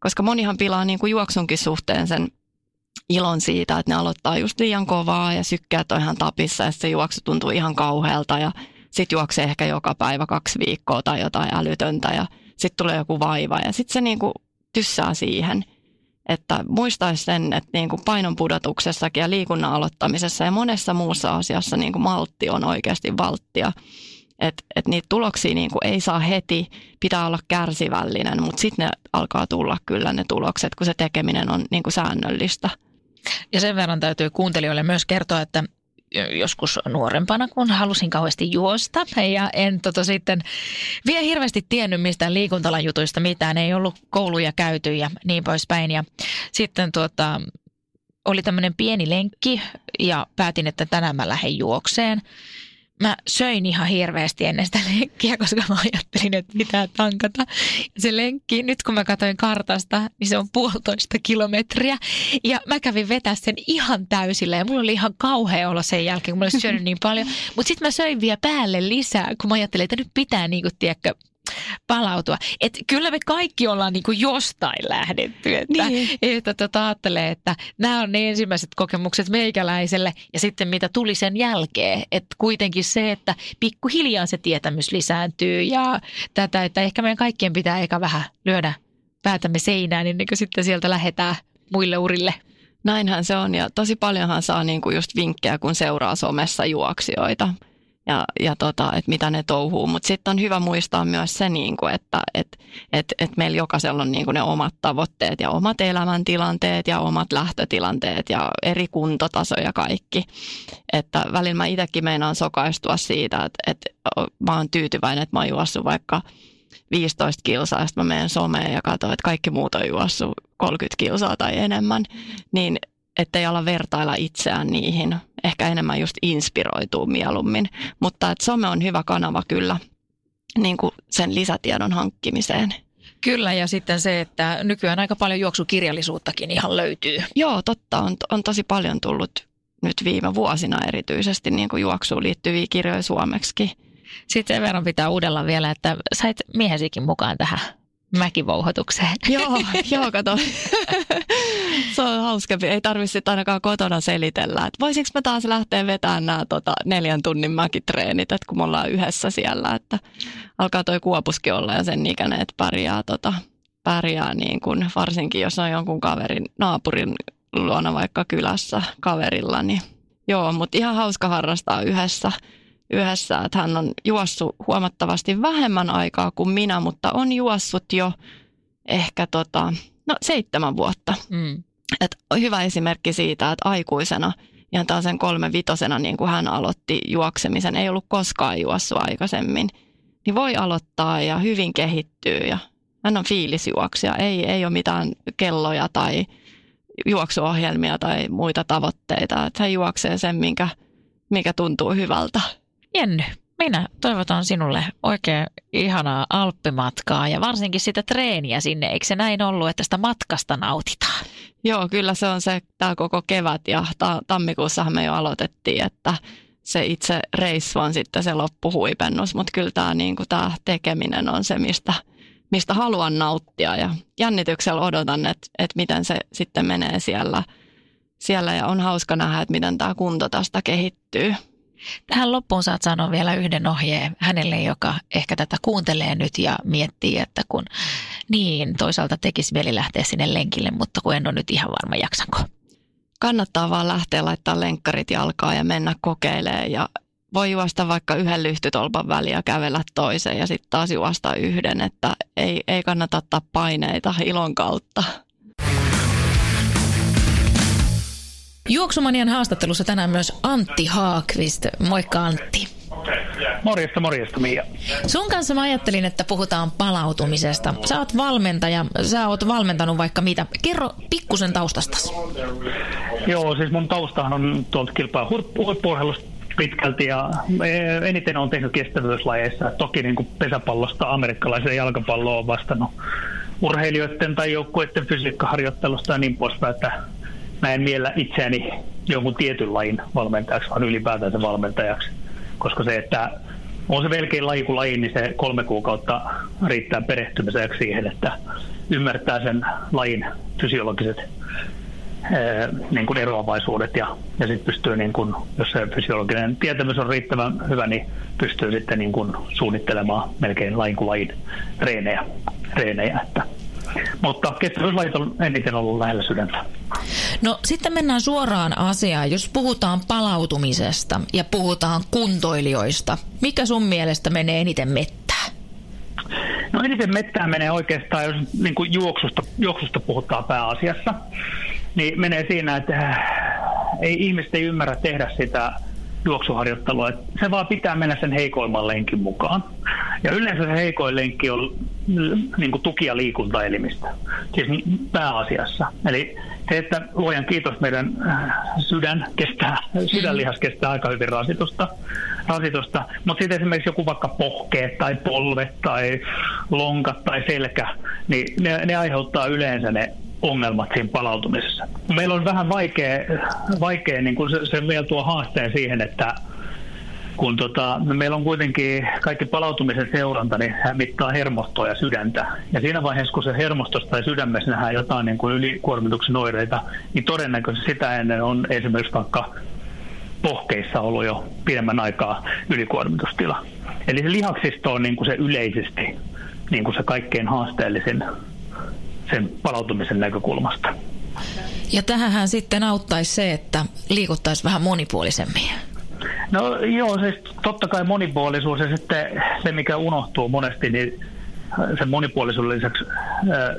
Koska monihan pilaa niin kuin juoksunkin suhteen sen ilon siitä, että ne aloittaa just liian kovaa ja sykkäät on ihan tapissa ja se juoksu tuntuu ihan kauhealta ja sitten juoksee ehkä joka päivä kaksi viikkoa tai jotain älytöntä ja sitten tulee joku vaiva ja sitten se niin kuin tyssää siihen – että muistaisi sen, että niin kuin painon pudotuksessakin ja liikunnan aloittamisessa ja monessa muussa asiassa niin kuin maltti on oikeasti valttia. Että et niitä tuloksia niin kuin ei saa heti, pitää olla kärsivällinen, mutta sitten ne alkaa tulla kyllä ne tulokset, kun se tekeminen on niin kuin säännöllistä. Ja sen verran täytyy kuuntelijoille myös kertoa, että joskus nuorempana, kun halusin kauheasti juosta. Ja en tota sitten vielä hirveästi tiennyt mistään liikuntalajutuista jutuista mitään. Ei ollut kouluja käyty ja niin poispäin. Ja sitten tuota, oli tämmöinen pieni lenkki ja päätin, että tänään mä lähden juokseen. Mä söin ihan hirveästi ennen sitä lenkkiä, koska mä ajattelin, että pitää tankata. Se lenkki, nyt kun mä katsoin kartasta, niin se on puolitoista kilometriä. Ja mä kävin vetää sen ihan täysillä ja mulla oli ihan kauhea olla sen jälkeen, kun mä olin syönyt niin paljon. Mutta sitten mä söin vielä päälle lisää, kun mä ajattelin, että nyt pitää niinku, tiedätkö, palautua. Et kyllä me kaikki ollaan niin kuin jostain lähdetty. Että, niin. että tota, ajattelee, että nämä on ne ensimmäiset kokemukset meikäläiselle ja sitten mitä tuli sen jälkeen. Että kuitenkin se, että pikkuhiljaa se tietämys lisääntyy ja tätä, että ehkä meidän kaikkien pitää eka vähän lyödä päätämme seinään niin kuin sitten sieltä lähdetään muille urille. Näinhän se on ja tosi paljonhan saa niin kuin just vinkkejä, kun seuraa somessa juoksijoita ja, ja tota, että mitä ne touhuu. Mutta sitten on hyvä muistaa myös se, niin kuin, että et, et, et meillä jokaisella on niin kuin ne omat tavoitteet ja omat elämäntilanteet ja omat lähtötilanteet ja eri kuntotaso ja kaikki. Että välillä mä itsekin meinaan sokaistua siitä, että, että mä oon tyytyväinen, että mä oon juossut vaikka 15 kilsaa sitten mä menen someen ja katson, että kaikki muut on juossut 30 kilsaa tai enemmän. Niin ettei ala vertailla itseään niihin. Ehkä enemmän just inspiroituu mieluummin. Mutta että some on hyvä kanava kyllä niin kuin sen lisätiedon hankkimiseen. Kyllä, ja sitten se, että nykyään aika paljon juoksukirjallisuuttakin ihan löytyy. Joo, totta. On, on tosi paljon tullut nyt viime vuosina erityisesti niin kuin juoksuun liittyviä kirjoja suomeksi. Sitten sen verran pitää uudella vielä, että sait miehesikin mukaan tähän mäkivouhotukseen. joo, joo, kato. se on hauska. Ei tarvitse ainakaan kotona selitellä, että voisinko mä taas lähteä vetämään nämä tota, neljän tunnin mäkitreenit, että kun me ollaan yhdessä siellä, että alkaa toi kuopuskin olla ja sen ikäinen, että pärjää, tota, pärjää niin kuin, varsinkin jos on jonkun kaverin, naapurin luona vaikka kylässä kaverilla, niin joo, mutta ihan hauska harrastaa yhdessä yhdessä, että hän on juossut huomattavasti vähemmän aikaa kuin minä, mutta on juossut jo ehkä tota, no, seitsemän vuotta. Mm. Et hyvä esimerkki siitä, että aikuisena, ihan tällaisen kolme vitosena, niin kuin hän aloitti juoksemisen, ei ollut koskaan juossut aikaisemmin, niin voi aloittaa ja hyvin kehittyy ja hän on fiilisjuoksija, ei, ei ole mitään kelloja tai juoksuohjelmia tai muita tavoitteita, että hän juoksee sen, minkä, mikä tuntuu hyvältä. Jenny, minä toivotan sinulle oikein ihanaa alppimatkaa ja varsinkin sitä treeniä sinne. Eikö se näin ollut, että sitä matkasta nautitaan? Joo, kyllä se on se tämä koko kevät ja ta- tammikuussahan me jo aloitettiin, että se itse reissu on sitten se loppuhuipennus, mutta kyllä tämä niinku, tekeminen on se, mistä, mistä haluan nauttia ja jännityksellä odotan, että, että miten se sitten menee siellä, siellä ja on hauska nähdä, että miten tämä kunto tästä kehittyy. Tähän loppuun saat sanoa vielä yhden ohjeen hänelle, joka ehkä tätä kuuntelee nyt ja miettii, että kun niin toisaalta tekisi mieli lähteä sinne lenkille, mutta kun en ole nyt ihan varma jaksanko. Kannattaa vaan lähteä laittaa lenkkarit jalkaa ja mennä kokeilemaan ja voi juosta vaikka yhden lyhtytolpan väliä kävellä toisen ja sitten taas juosta yhden, että ei, ei kannata ottaa paineita ilon kautta. Juoksumanian haastattelussa tänään myös Antti Haakvist. Moikka Antti. Morjesta, morjesta Mia. Sun kanssa mä ajattelin, että puhutaan palautumisesta. Sä oot valmentaja, sä oot valmentanut vaikka mitä. Kerro pikkusen taustastasi. Joo, siis mun taustahan on tuolta kilpaa huippuurheilusta pitkälti ja e, eniten on tehnyt kestävyyslajeissa. Toki niin kuin pesäpallosta amerikkalaisen jalkapalloon on vastannut urheilijoiden tai joukkueiden fysiikkaharjoittelusta ja niin poispäin, että mä en miellä itseäni jonkun tietyn lajin valmentajaksi, vaan ylipäätänsä valmentajaksi. Koska se, että on se melkein laji kuin laji, niin se kolme kuukautta riittää perehtymiseksi siihen, että ymmärtää sen lajin fysiologiset niin kuin eroavaisuudet ja, ja sitten pystyy, niin kuin, jos se fysiologinen tietämys on riittävän hyvä, niin pystyy sitten niin kuin suunnittelemaan melkein lain kuin lajin reenejä. reenejä että mutta kestävyyslajit on eniten ollut lähellä sydäntä. No sitten mennään suoraan asiaan. Jos puhutaan palautumisesta ja puhutaan kuntoilijoista, mikä sun mielestä menee eniten mettää? No eniten mettää menee oikeastaan, jos niin kuin juoksusta, juoksusta puhutaan pääasiassa, niin menee siinä, että ei ihmiset ei ymmärrä tehdä sitä juoksuharjoittelua. Se vaan pitää mennä sen heikoimman lenkin mukaan. Ja yleensä se heikoin lenkki on mm, niin kuin tuki- ja liikuntaelimistä, siis pääasiassa. Eli se, että luojan kiitos meidän äh, sydän kestää, sydänlihas kestää aika hyvin rasitusta, rasitusta. mutta sitten esimerkiksi joku vaikka pohkeet tai polvet tai lonkat tai selkä, niin ne, ne aiheuttaa yleensä ne ongelmat siinä palautumisessa. Meillä on vähän vaikea, vaikea niin kuin se, se vielä tuo haasteen siihen, että kun tota, meillä on kuitenkin kaikki palautumisen seuranta, niin hän mittaa hermostoa ja sydäntä. Ja siinä vaiheessa, kun se hermostosta tai sydämessä nähdään jotain niin kuin ylikuormituksen oireita, niin todennäköisesti sitä ennen on esimerkiksi vaikka pohkeissa ollut jo pidemmän aikaa ylikuormitustila. Eli se lihaksisto on niin kuin se yleisesti niin kuin se kaikkein haasteellisin sen palautumisen näkökulmasta. Ja tähän sitten auttaisi se, että liikuttaisiin vähän monipuolisemmin. No joo, siis totta kai monipuolisuus ja sitten se, mikä unohtuu monesti, niin sen monipuolisuuden lisäksi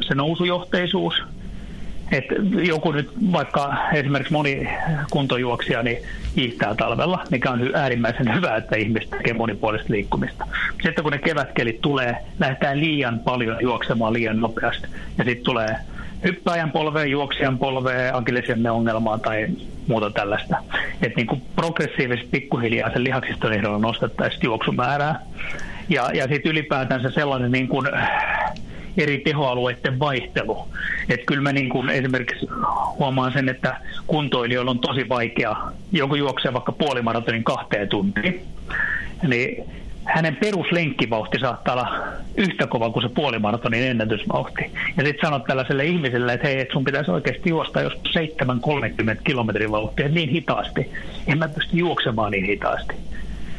se nousujohteisuus. Että joku nyt vaikka esimerkiksi moni kuntojuoksija niin hiihtää talvella, mikä on äärimmäisen hyvä, että ihmiset tekee monipuolista liikkumista. Sitten kun ne kevätkelit tulee, lähdetään liian paljon juoksemaan liian nopeasti ja sitten tulee hyppääjän polveen, juoksijan polveen, akillesiamme ongelmaa tai muuta tällaista. Että niin progressiivisesti pikkuhiljaa sen lihaksiston ehdolla nostettaisiin juoksumäärää. Ja, ja sitten ylipäätänsä sellainen niin kuin eri tehoalueiden vaihtelu. Että kyllä mä niin kuin esimerkiksi huomaan sen, että kuntoilijoilla on tosi vaikea joku juoksee vaikka puolimaratonin kahteen tuntiin. Niin hänen peruslenkkivauhti saattaa olla yhtä kova kuin se puolimaratonin ennätysvauhti. Ja sitten sanot tällaiselle ihmiselle, että hei, et sun pitäisi oikeasti juosta jos 7-30 kilometrin vauhtia niin hitaasti. En mä pysty juoksemaan niin hitaasti.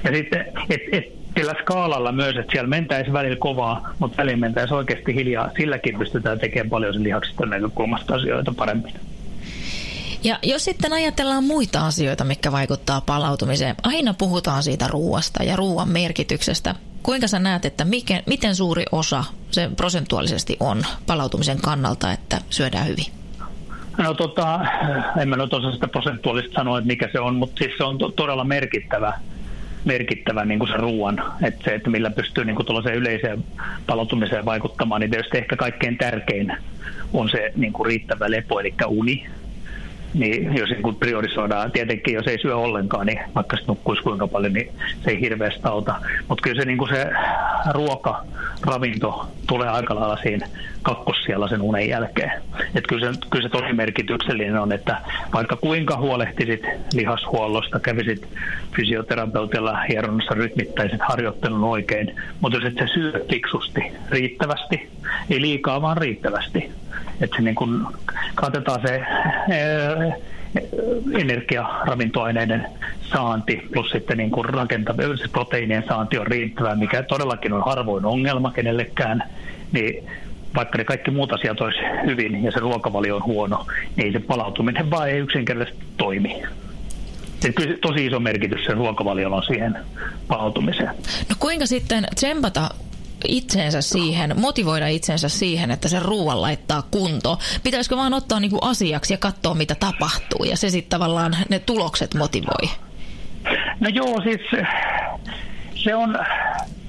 Ja sitten, että et, sillä skaalalla myös, että siellä mentäisi välillä kovaa, mutta välillä mentäisi oikeasti hiljaa. Silläkin pystytään tekemään paljon sen lihaksista näkökulmasta asioita paremmin. Ja jos sitten ajatellaan muita asioita, mikä vaikuttaa palautumiseen, aina puhutaan siitä ruuasta ja ruuan merkityksestä. Kuinka sä näet, että mikä, miten suuri osa se prosentuaalisesti on palautumisen kannalta, että syödään hyvin? No tota, en mä nyt osaa sitä prosentuaalista sanoa, että mikä se on, mutta siis se on to- todella merkittävä, merkittävä niin kuin se ruoan, että se, että millä pystyy niin kuin yleiseen palautumiseen vaikuttamaan, niin tietysti ehkä kaikkein tärkein on se niin kuin riittävä lepo, eli uni, niin jos niin priorisoidaan, tietenkin jos ei syö ollenkaan, niin vaikka se nukkuisi kuinka paljon, niin se ei hirveästi auta. Mutta kyllä se, niin kuin se ruoka, ravinto tulee aika lailla siinä kakkossialla sen unen jälkeen. Et kyllä, se, kyllä se tosi merkityksellinen on, että vaikka kuinka huolehtisit lihashuollosta, kävisit fysioterapeutilla hieronnassa rytmittäiset harjoittelun oikein, mutta jos et sä syö fiksusti, riittävästi, ei liikaa vaan riittävästi, että niin kuin katetaan se energiaravintoaineiden saanti plus sitten niin kuin rakentav- se proteiinien saanti on riittävää, mikä todellakin on harvoin ongelma kenellekään, niin vaikka ne kaikki muut asiat olisi hyvin ja se ruokavalio on huono, niin se palautuminen vaan ei yksinkertaisesti toimi. kyllä tosi iso merkitys sen ruokavaliolla on siihen palautumiseen. No kuinka sitten tsempata itseensä siihen, motivoida itsensä siihen, että se ruoan laittaa kunto? Pitäisikö vaan ottaa niinku asiaksi ja katsoa, mitä tapahtuu, ja se sitten tavallaan ne tulokset motivoi? No joo, siis se on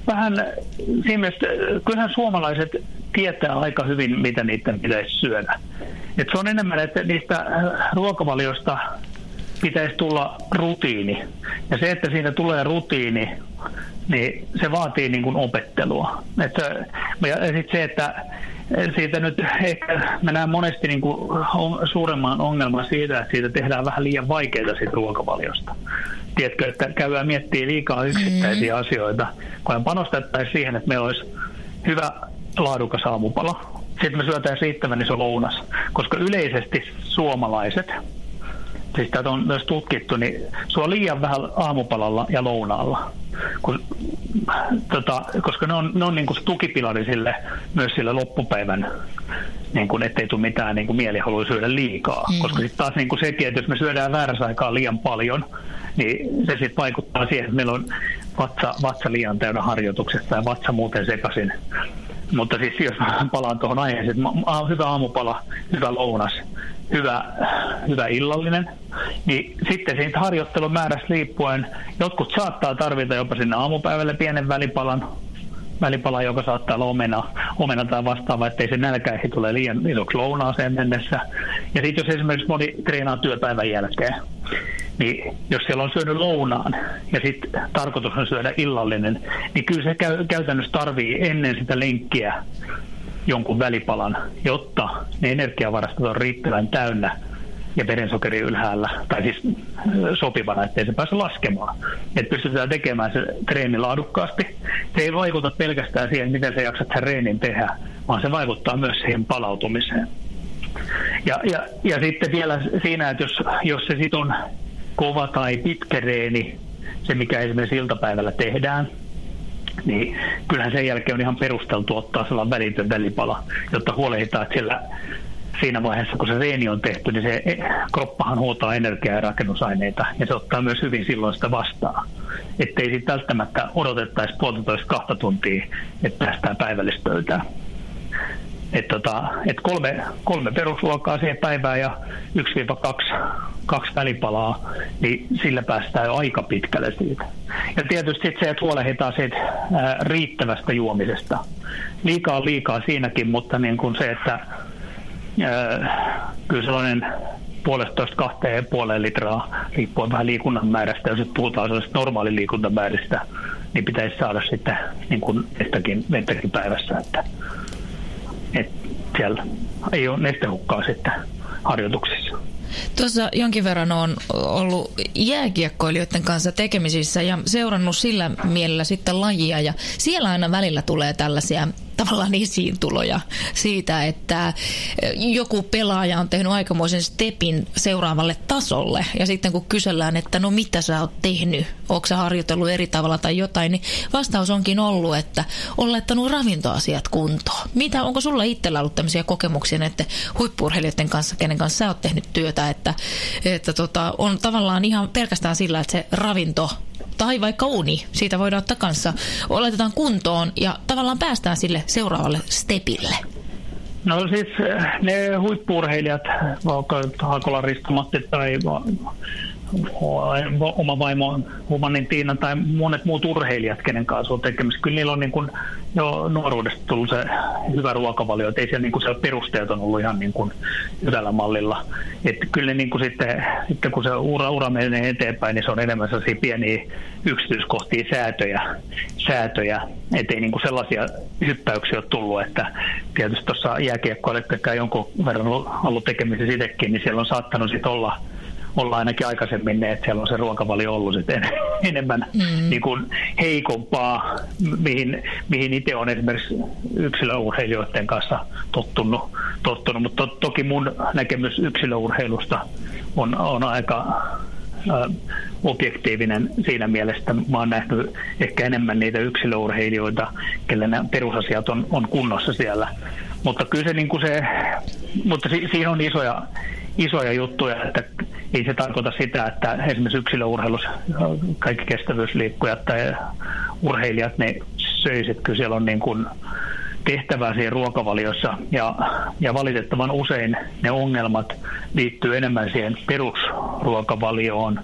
vähän siinä mielessä, kyllähän suomalaiset tietää aika hyvin, mitä niiden pitäisi syödä. Et se on enemmän, että niistä ruokavaliosta pitäisi tulla rutiini. Ja se, että siinä tulee rutiini, niin se vaatii niin kuin opettelua. Että, ja sitten se, että siitä nyt ehkä mä näen monesti niin kuin suuremman ongelman siitä, että siitä tehdään vähän liian vaikeita siitä ruokavaliosta. Tiedätkö, että käydään miettiä liikaa yksittäisiä mm. asioita, kun panostettaisiin siihen, että meillä olisi hyvä laadukas aamupala. Sitten me syötään riittävän iso lounas, koska yleisesti suomalaiset – siis tätä on myös tutkittu, niin suo liian vähän aamupalalla ja lounaalla. Kun, tota, koska ne on, ne on niin kuin tukipilari sille, myös sille loppupäivän, niin kuin, ettei tule mitään niin kuin mielihalua syödä liikaa. Mm. Koska sitten taas niin kuin sekin, että jos me syödään väärässä aikaa liian paljon, niin se sitten vaikuttaa siihen, että meillä on vatsa, vatsa liian täynnä harjoituksesta ja vatsa muuten sekaisin. Mutta siis jos palaan tuohon aiheeseen, hyvä aamupala, hyvä lounas, hyvä, hyvä illallinen, niin sitten siitä harjoittelun määrästä riippuen jotkut saattaa tarvita jopa sinne aamupäivälle pienen välipalan, välipala, joka saattaa olla omena, omena tai vastaava, ettei se nälkä ei tule liian isoksi lounaaseen mennessä. Ja sitten jos esimerkiksi moni treenaa työpäivän jälkeen, niin jos siellä on syönyt lounaan ja sitten tarkoitus on syödä illallinen, niin kyllä se käy, käytännössä tarvii ennen sitä lenkkiä jonkun välipalan, jotta ne energiavarastot on riittävän täynnä ja verensokeri ylhäällä, tai siis sopivana, ettei se pääse laskemaan. Että pystytään tekemään se treeni laadukkaasti. Se ei vaikuta pelkästään siihen, miten sä jaksat sen reenin tehdä, vaan se vaikuttaa myös siihen palautumiseen. Ja, ja, ja sitten vielä siinä, että jos, jos se sitten on kova tai pitkä reeni, se mikä esimerkiksi iltapäivällä tehdään, niin kyllähän sen jälkeen on ihan perusteltu ottaa sellainen välitön välipala, jotta huolehditaan, että siellä siinä vaiheessa, kun se reeni on tehty, niin se kroppahan huutaa energiaa ja rakennusaineita, ja se ottaa myös hyvin silloin sitä vastaan. Että ei siitä välttämättä odotettaisi puolitoista kahta tuntia, että päästään päivällispöytään. Et tota, et kolme, kolme perusluokkaa siihen päivään ja 1-2 kaksi välipalaa, niin sillä päästään jo aika pitkälle siitä. Ja tietysti se, että huolehditaan siitä ää, riittävästä juomisesta. Liikaa liikaa siinäkin, mutta niin kuin se, että ää, kyllä sellainen puolestoista kahteen puoleen litraa, riippuen vähän liikunnan määrästä. Jos puhutaan sellaisesta normaali liikuntamääristä, niin pitäisi saada sitten niin kuin vettäkin, vettäkin päivässä. Että että siellä ei ole nestehukkaa sitten harjoituksissa. Tuossa jonkin verran on ollut jääkiekkoilijoiden kanssa tekemisissä ja seurannut sillä mielellä sitten lajia ja siellä aina välillä tulee tällaisia tavallaan tuloja siitä, että joku pelaaja on tehnyt aikamoisen stepin seuraavalle tasolle. Ja sitten kun kysellään, että no mitä sä oot tehnyt, onko sä harjoitellut eri tavalla tai jotain, niin vastaus onkin ollut, että on laittanut ravintoasiat kuntoon. Mitä, onko sulla itsellä ollut tämmöisiä kokemuksia että huippurheilijoiden kanssa, kenen kanssa sä oot tehnyt työtä, että, että tota, on tavallaan ihan pelkästään sillä, että se ravinto tai vaikka uni, siitä voidaan ottaa kanssa, oletetaan kuntoon ja tavallaan päästään sille seuraavalle stepille? No siis eh, ne huippurheilijat, vaikka Hakola Risto Matti tai oma vaimo Humanin Tiina tai monet muut urheilijat, kenen kanssa on tekemistä. Kyllä niillä on niin kuin jo nuoruudesta tullut se hyvä ruokavalio, että ei siellä, niin kuin siellä perusteet on ollut ihan niin kuin hyvällä mallilla. Että kyllä niin kuin sitten, sitten kun se ura, ura menee eteenpäin, niin se on enemmän sellaisia pieniä yksityiskohtia, säätöjä, säätöjä. Että ei niin kuin sellaisia hyppäyksiä ole tullut, että tietysti tuossa jääkiekkoilla, jonkun verran ollut tekemisissä itsekin, niin siellä on saattanut sitten olla – olla ainakin aikaisemmin ne, että siellä on se ruokavalio ollut sitten enemmän mm. niin kuin heikompaa, mihin, mihin itse on esimerkiksi yksilöurheilijoiden kanssa tottunut. tottunut. Mutta to, toki mun näkemys yksilöurheilusta on, on aika objektiivinen siinä mielessä, mä oon nähnyt ehkä enemmän niitä yksilöurheilijoita, kelle nämä perusasiat on, on kunnossa siellä. Mutta kyllä se, niin kuin se mutta si, siinä on isoja, isoja juttuja, että ei se tarkoita sitä, että esimerkiksi yksilöurheilussa kaikki kestävyysliikkujat tai urheilijat ne söisit, kyllä siellä on niin kuin tehtävää siinä ruokavaliossa. Ja, ja valitettavan usein ne ongelmat liittyy enemmän siihen perusruokavalioon,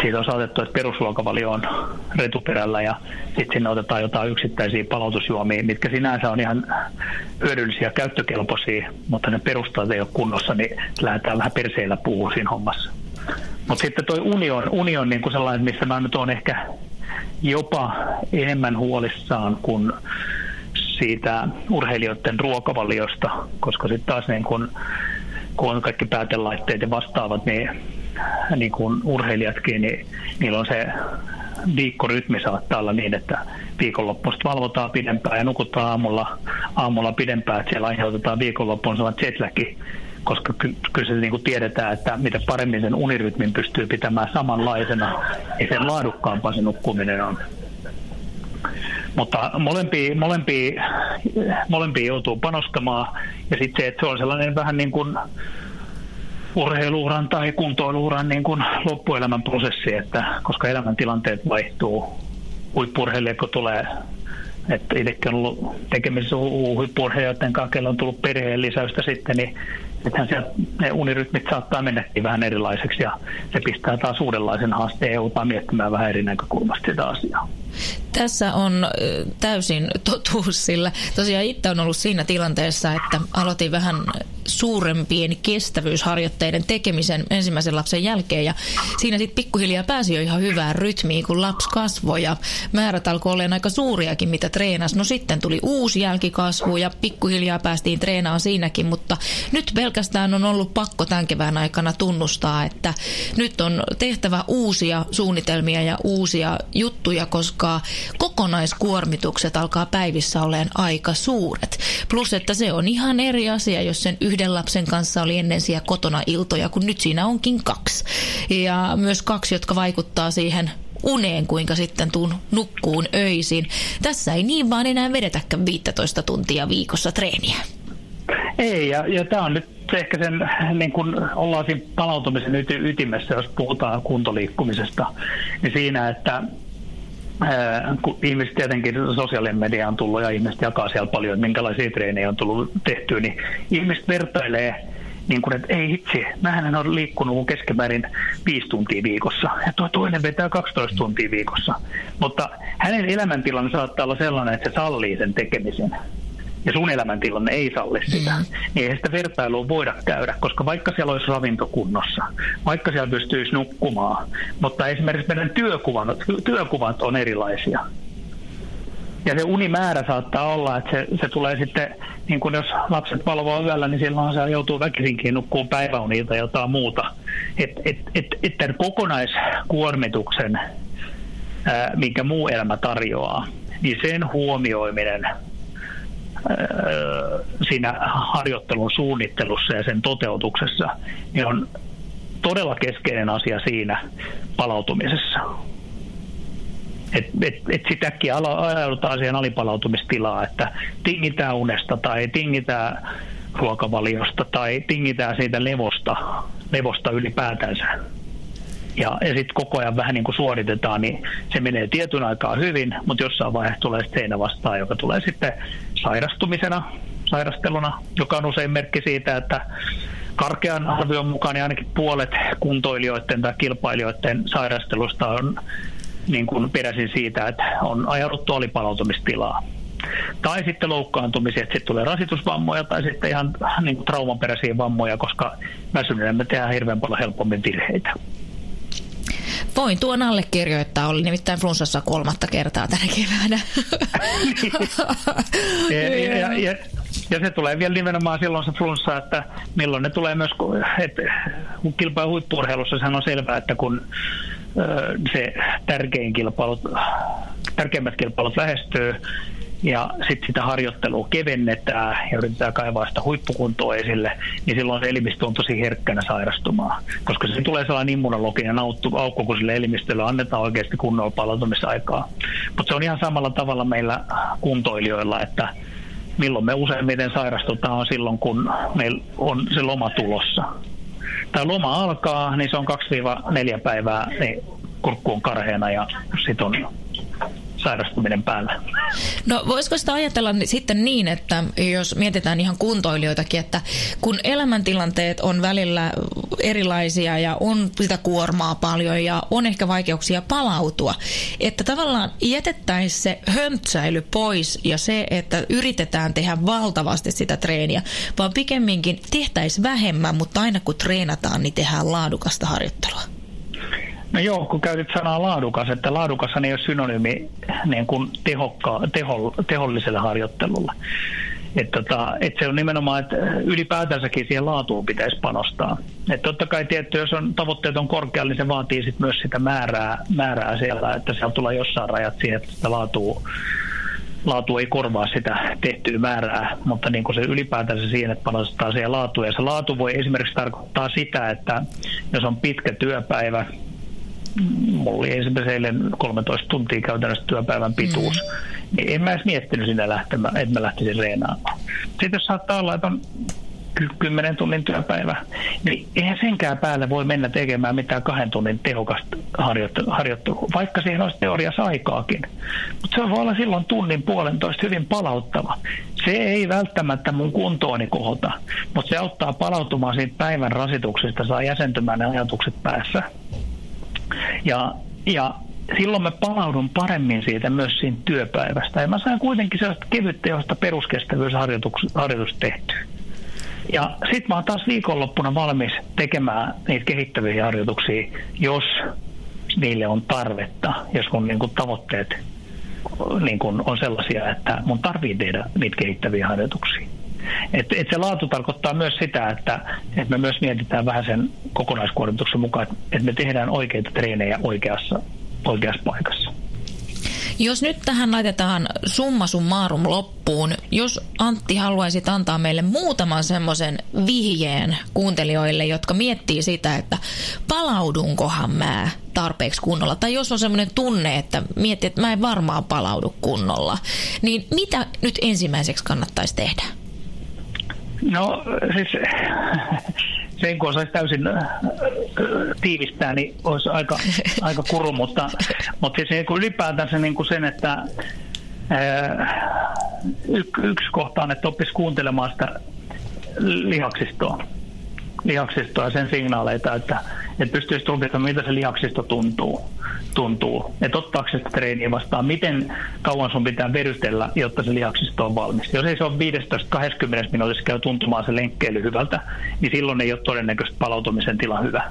siitä on saatettu, että perusruokavalio on retuperällä ja sitten sinne otetaan jotain yksittäisiä palautusjuomia, mitkä sinänsä on ihan hyödyllisiä käyttökelpoisia, mutta ne perustat ei ole kunnossa, niin lähdetään vähän perseillä puhua siinä hommassa. Mutta sitten tuo union, union niin kuin sellainen, missä mä nyt olen ehkä jopa enemmän huolissaan kuin siitä urheilijoiden ruokavaliosta, koska sitten taas niin kun, kun on kaikki päätelaitteet ja vastaavat, niin niin kuin urheilijatkin, niin niillä on se viikkorytmi saattaa olla niin, että viikonloppuista valvotaan pidempään ja nukutaan aamulla, aamulla pidempään, että siellä aiheutetaan viikonloppuun sellainen jetlagi, koska ky- kyllä se niin kuin tiedetään, että mitä paremmin sen unirytmin pystyy pitämään samanlaisena, niin sen laadukkaampaa se nukkuminen on. Mutta molempia, molempia, molempia joutuu panostamaan ja sitten se, että se on sellainen vähän niin kuin urheiluuran tai kuntoiluuran niin kuin loppuelämän prosessi, että koska elämäntilanteet vaihtuu, huippurheilija kun tulee Että itsekin on ollut tekemisissä huippuurheilijoiden kanssa, on tullut perheen lisäystä sitten, niin nythän ne unirytmit saattaa mennäkin vähän erilaiseksi ja se pistää taas uudenlaisen haasteen EU miettimään vähän eri näkökulmasta sitä asiaa. Tässä on täysin totuus, sillä tosiaan itse on ollut siinä tilanteessa, että aloitin vähän suurempien kestävyysharjoitteiden tekemisen ensimmäisen lapsen jälkeen ja siinä sitten pikkuhiljaa pääsi jo ihan hyvään rytmiin, kun lapsi kasvoi ja määrät alkoi olla aika suuriakin, mitä treenasi. No sitten tuli uusi jälkikasvu ja pikkuhiljaa päästiin treenaamaan siinäkin, mutta nyt pelkästään on ollut pakko tämän kevään aikana tunnustaa, että nyt on tehtävä uusia suunnitelmia ja uusia juttuja, koska kokonaiskuormitukset alkaa päivissä olemaan aika suuret. Plus, että se on ihan eri asia, jos sen yhden lapsen kanssa oli ennen siellä kotona iltoja, kun nyt siinä onkin kaksi. Ja myös kaksi, jotka vaikuttaa siihen uneen, kuinka sitten tuun nukkuun öisin. Tässä ei niin vaan enää vedetäkään 15 tuntia viikossa treeniä. Ei, ja, ja tämä on nyt ehkä sen, niin kun ollaan siinä palautumisen ytimessä, jos puhutaan kuntoliikkumisesta, niin siinä, että kun ihmiset tietenkin sosiaalinen media on tullut ja ihmiset jakaa siellä paljon, että minkälaisia treenejä on tullut tehtyä, niin ihmiset vertailee niin kuin, että ei itse, mähän on liikkunut keskimäärin viisi tuntia viikossa ja tuo toinen vetää 12 tuntia viikossa. Mutta hänen elämäntilanne saattaa olla sellainen, että se sallii sen tekemisen ja sun elämäntilanne ei salli sitä, mm. niin ei sitä vertailua voida käydä, koska vaikka siellä olisi ravintokunnossa, vaikka siellä pystyisi nukkumaan, mutta esimerkiksi meidän työkuvat, työkuvat on erilaisia. Ja se unimäärä saattaa olla, että se, se tulee sitten, niin kuin jos lapset valvoo yöllä, niin silloin se joutuu väkisinkin nukkuun päiväunilta jotain muuta. Että et, et, et tämän kokonaiskuormituksen, ää, minkä muu elämä tarjoaa, niin sen huomioiminen – siinä harjoittelun suunnittelussa ja sen toteutuksessa, niin on todella keskeinen asia siinä palautumisessa. Et, et, et sitäkin ajaudutaan siihen alipalautumistilaan, että tingitään unesta tai tingitään ruokavaliosta tai tingitään siitä levosta, levosta ylipäätänsä ja, ja sitten koko ajan vähän niin kuin suoritetaan, niin se menee tietyn aikaa hyvin, mutta jossain vaiheessa tulee seinä vastaan, joka tulee sitten sairastumisena, sairasteluna, joka on usein merkki siitä, että karkean arvion mukaan niin ainakin puolet kuntoilijoiden tai kilpailijoiden sairastelusta on niin kuin peräisin siitä, että on ajauduttu alipalautumistilaa. Tai sitten loukkaantumisia, että sitten tulee rasitusvammoja tai sitten ihan niin kuin traumaperäisiä vammoja, koska väsyneenä me tehdään hirveän paljon helpommin virheitä. Voin tuon allekirjoittaa, oli nimittäin flunssassa kolmatta kertaa tänä keväänä. ja, ja, ja, ja se tulee vielä nimenomaan silloin se flunssa, että milloin ne tulee myös, että kilpaa huippurheilussa, sehän on selvää, että kun se tärkein kilpailut, tärkeimmät kilpailut lähestyy, ja sitten sitä harjoittelua kevennetään ja yritetään kaivaa sitä huippukuntoa esille, niin silloin se elimistö on tosi herkkänä sairastumaan, koska se tulee sellainen immunologinen aukko, kun sille elimistölle annetaan oikeasti kunnolla palautumisaikaa. Mutta se on ihan samalla tavalla meillä kuntoilijoilla, että milloin me useimmiten sairastutaan on silloin, kun meillä on se loma tulossa. Tai loma alkaa, niin se on 2-4 päivää, niin kurkku on karheena ja sitten on sairastuminen päällä. No voisiko sitä ajatella sitten niin, että jos mietitään ihan kuntoilijoitakin, että kun elämäntilanteet on välillä erilaisia ja on sitä kuormaa paljon ja on ehkä vaikeuksia palautua, että tavallaan jätettäisiin se höntsäily pois ja se, että yritetään tehdä valtavasti sitä treeniä, vaan pikemminkin tehtäisiin vähemmän, mutta aina kun treenataan, niin tehdään laadukasta harjoittelua. No joo, kun käytit sanaa laadukas, että laadukas ei ole synonyymi niin kuin tehokka, teho, teholliselle harjoittelulle. Että tota, et se on nimenomaan, että ylipäätänsäkin siihen laatuun pitäisi panostaa. Että totta kai tietty, jos on, tavoitteet on korkealla, niin se vaatii sit myös sitä määrää, määrää siellä, että siellä tulee jossain rajat siihen, että sitä laatua, laatu ei korvaa sitä tehtyä määrää, mutta niin kuin se ylipäätänsä siihen, että panostetaan siihen laatuun. Ja se laatu voi esimerkiksi tarkoittaa sitä, että jos on pitkä työpäivä, mulla oli esimerkiksi eilen 13 tuntia käytännössä työpäivän pituus, mm. niin en mä edes miettinyt sinne lähtemään, että mä lähtisin reenaamaan. Sitten jos saattaa olla, että on 10 tunnin työpäivä, niin eihän senkään päälle voi mennä tekemään mitään kahden tunnin tehokasta harjoittelua, vaikka siihen olisi teoriassa aikaakin. Mutta se voi olla silloin tunnin puolentoista hyvin palauttava. Se ei välttämättä mun kuntooni kohota, mutta se auttaa palautumaan siitä päivän rasituksesta, saa jäsentymään ne ajatukset päässä. Ja, ja silloin mä palaudun paremmin siitä myös siinä työpäivästä. Ja mä saan kuitenkin sellaista kevyttä, josta peruskestävyysharjoitus tehty. Ja sitten mä oon taas viikonloppuna valmis tekemään niitä kehittäviä harjoituksia, jos niille on tarvetta, jos mun niin kuin, tavoitteet niin kuin, on sellaisia, että mun tarvii tehdä niitä kehittäviä harjoituksia. Et, et se laatu tarkoittaa myös sitä, että, että me myös mietitään vähän sen kokonaiskuormituksen mukaan, että me tehdään oikeita treenejä oikeassa, oikeassa paikassa. Jos nyt tähän laitetaan summa summarum loppuun, jos Antti haluaisit antaa meille muutaman semmoisen vihjeen kuuntelijoille, jotka miettii sitä, että palaudunkohan mä tarpeeksi kunnolla, tai jos on semmoinen tunne, että miettii, että mä en varmaan palaudu kunnolla, niin mitä nyt ensimmäiseksi kannattaisi tehdä? No siis sen kun osaisi täysin äh, tiivistää, niin olisi aika, aika kuru, mutta, mutta siis niin ylipäätänsä niin kuin sen, että äh, yksi kohta on, että oppisi kuuntelemaan sitä lihaksistoa lihaksistoa ja sen signaaleita, että, että pystyisi tulkitsemaan, miltä se lihaksisto tuntuu. tuntuu. Että ottaako se treeniä vastaan, miten kauan sun pitää verytellä, jotta se lihaksisto on valmis. Jos ei se ole 15-20 minuutissa käy tuntumaan se lenkkeily hyvältä, niin silloin ei ole todennäköisesti palautumisen tila hyvä.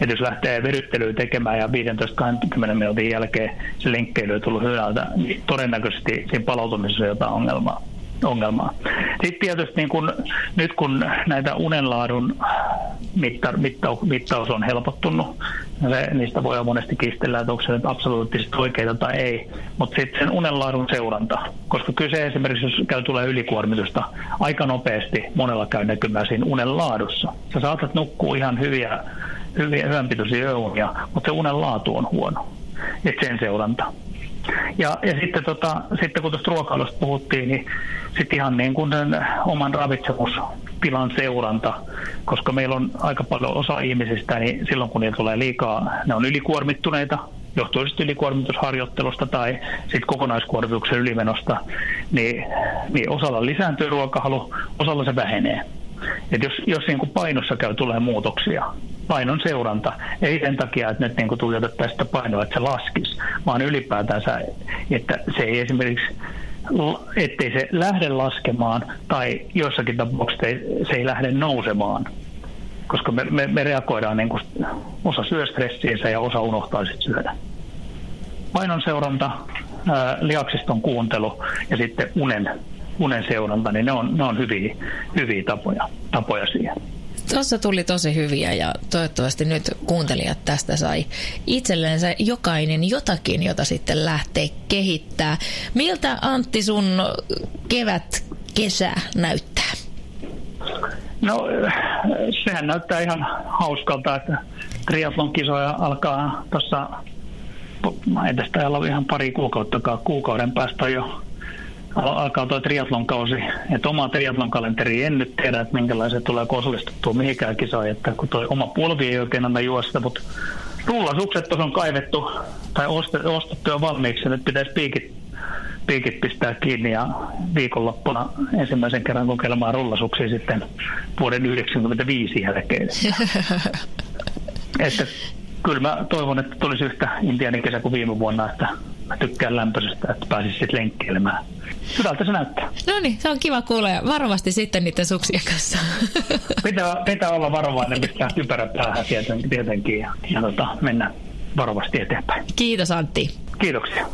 Että jos lähtee veryttelyä tekemään ja 15-20 minuutin jälkeen se lenkkeily on tullut hyvältä, niin todennäköisesti siinä palautumisessa on jotain ongelmaa ongelmaa. Sitten tietysti niin kun, nyt kun näitä unenlaadun mitta, mitta, mittaus on helpottunut, se, niistä voi monesti kistellä, että onko se nyt absoluuttisesti oikeita tai ei, mutta sitten sen unenlaadun seuranta, koska kyse esimerkiksi, jos käy tulee ylikuormitusta, aika nopeasti monella käy näkymään siinä unen laadussa. Sä saatat nukkua ihan hyviä, hyviä hyvänpitoisia yöunia, mutta se unen laatu on huono. Et sen seuranta. Ja, ja sitten, tota, sitten kun tuosta ruokailusta puhuttiin, niin sitten ihan niin kuin oman ravitsemustilan seuranta, koska meillä on aika paljon osa ihmisistä, niin silloin kun niillä tulee liikaa, ne on ylikuormittuneita, johtuisesti ylikuormitusharjoittelusta tai sitten kokonaiskuormituksen ylimenosta, niin, niin osalla lisääntyy ruokahalu, osalla se vähenee. Et jos, jos niin kuin painossa käy tulee muutoksia, painon seuranta, ei sen takia, että nyt niin kuin tuijotettaisiin sitä painoa, että se laskisi, vaan ylipäätään että se ei esimerkiksi ettei se lähde laskemaan tai joissakin tapauksissa se ei lähde nousemaan, koska me, me, me reagoidaan niin kuin osa syö stressiinsä ja osa unohtaa sitten syödä. Painon seuranta, ää, lihaksiston kuuntelu ja sitten unen, unen seuranta, niin ne on, ne on hyviä, hyviä tapoja, tapoja siihen. Tuossa tuli tosi hyviä ja toivottavasti nyt kuuntelijat tästä sai itsellensä jokainen jotakin, jota sitten lähtee kehittää. Miltä Antti sun kevät, kesä näyttää? No sehän näyttää ihan hauskalta, että triathlon kisoja alkaa tuossa, en tästä olla ihan pari kuukauttakaan, kuukauden päästä jo alkaa tuo triatlon kausi. Että oma triatlon kalenteri en nyt tiedä, että minkälaiset tulee osallistettua mihinkään kisaan, että kun tuo oma polvi ei oikein anna juosta, mutta rullasukset tuossa on kaivettu tai ostettu jo valmiiksi, nyt pitäisi piikit, piikit pistää kiinni ja viikonloppuna ensimmäisen kerran kokeilemaan rullasuksia sitten vuoden 1995 jälkeen. että kyllä mä toivon, että tulisi yhtä intianin kesä kuin viime vuonna, että mä tykkään lämpöisestä, että pääsisi sitten lenkkeilemään. Hyvältä se näyttää. No niin, se on kiva kuulla ja varovasti sitten niiden suksien kanssa. Pitää, pitää olla varovainen, pistää typerä päähän tietenkin, tietenkin ja, ja tota, mennä varovasti eteenpäin. Kiitos Antti. Kiitoksia.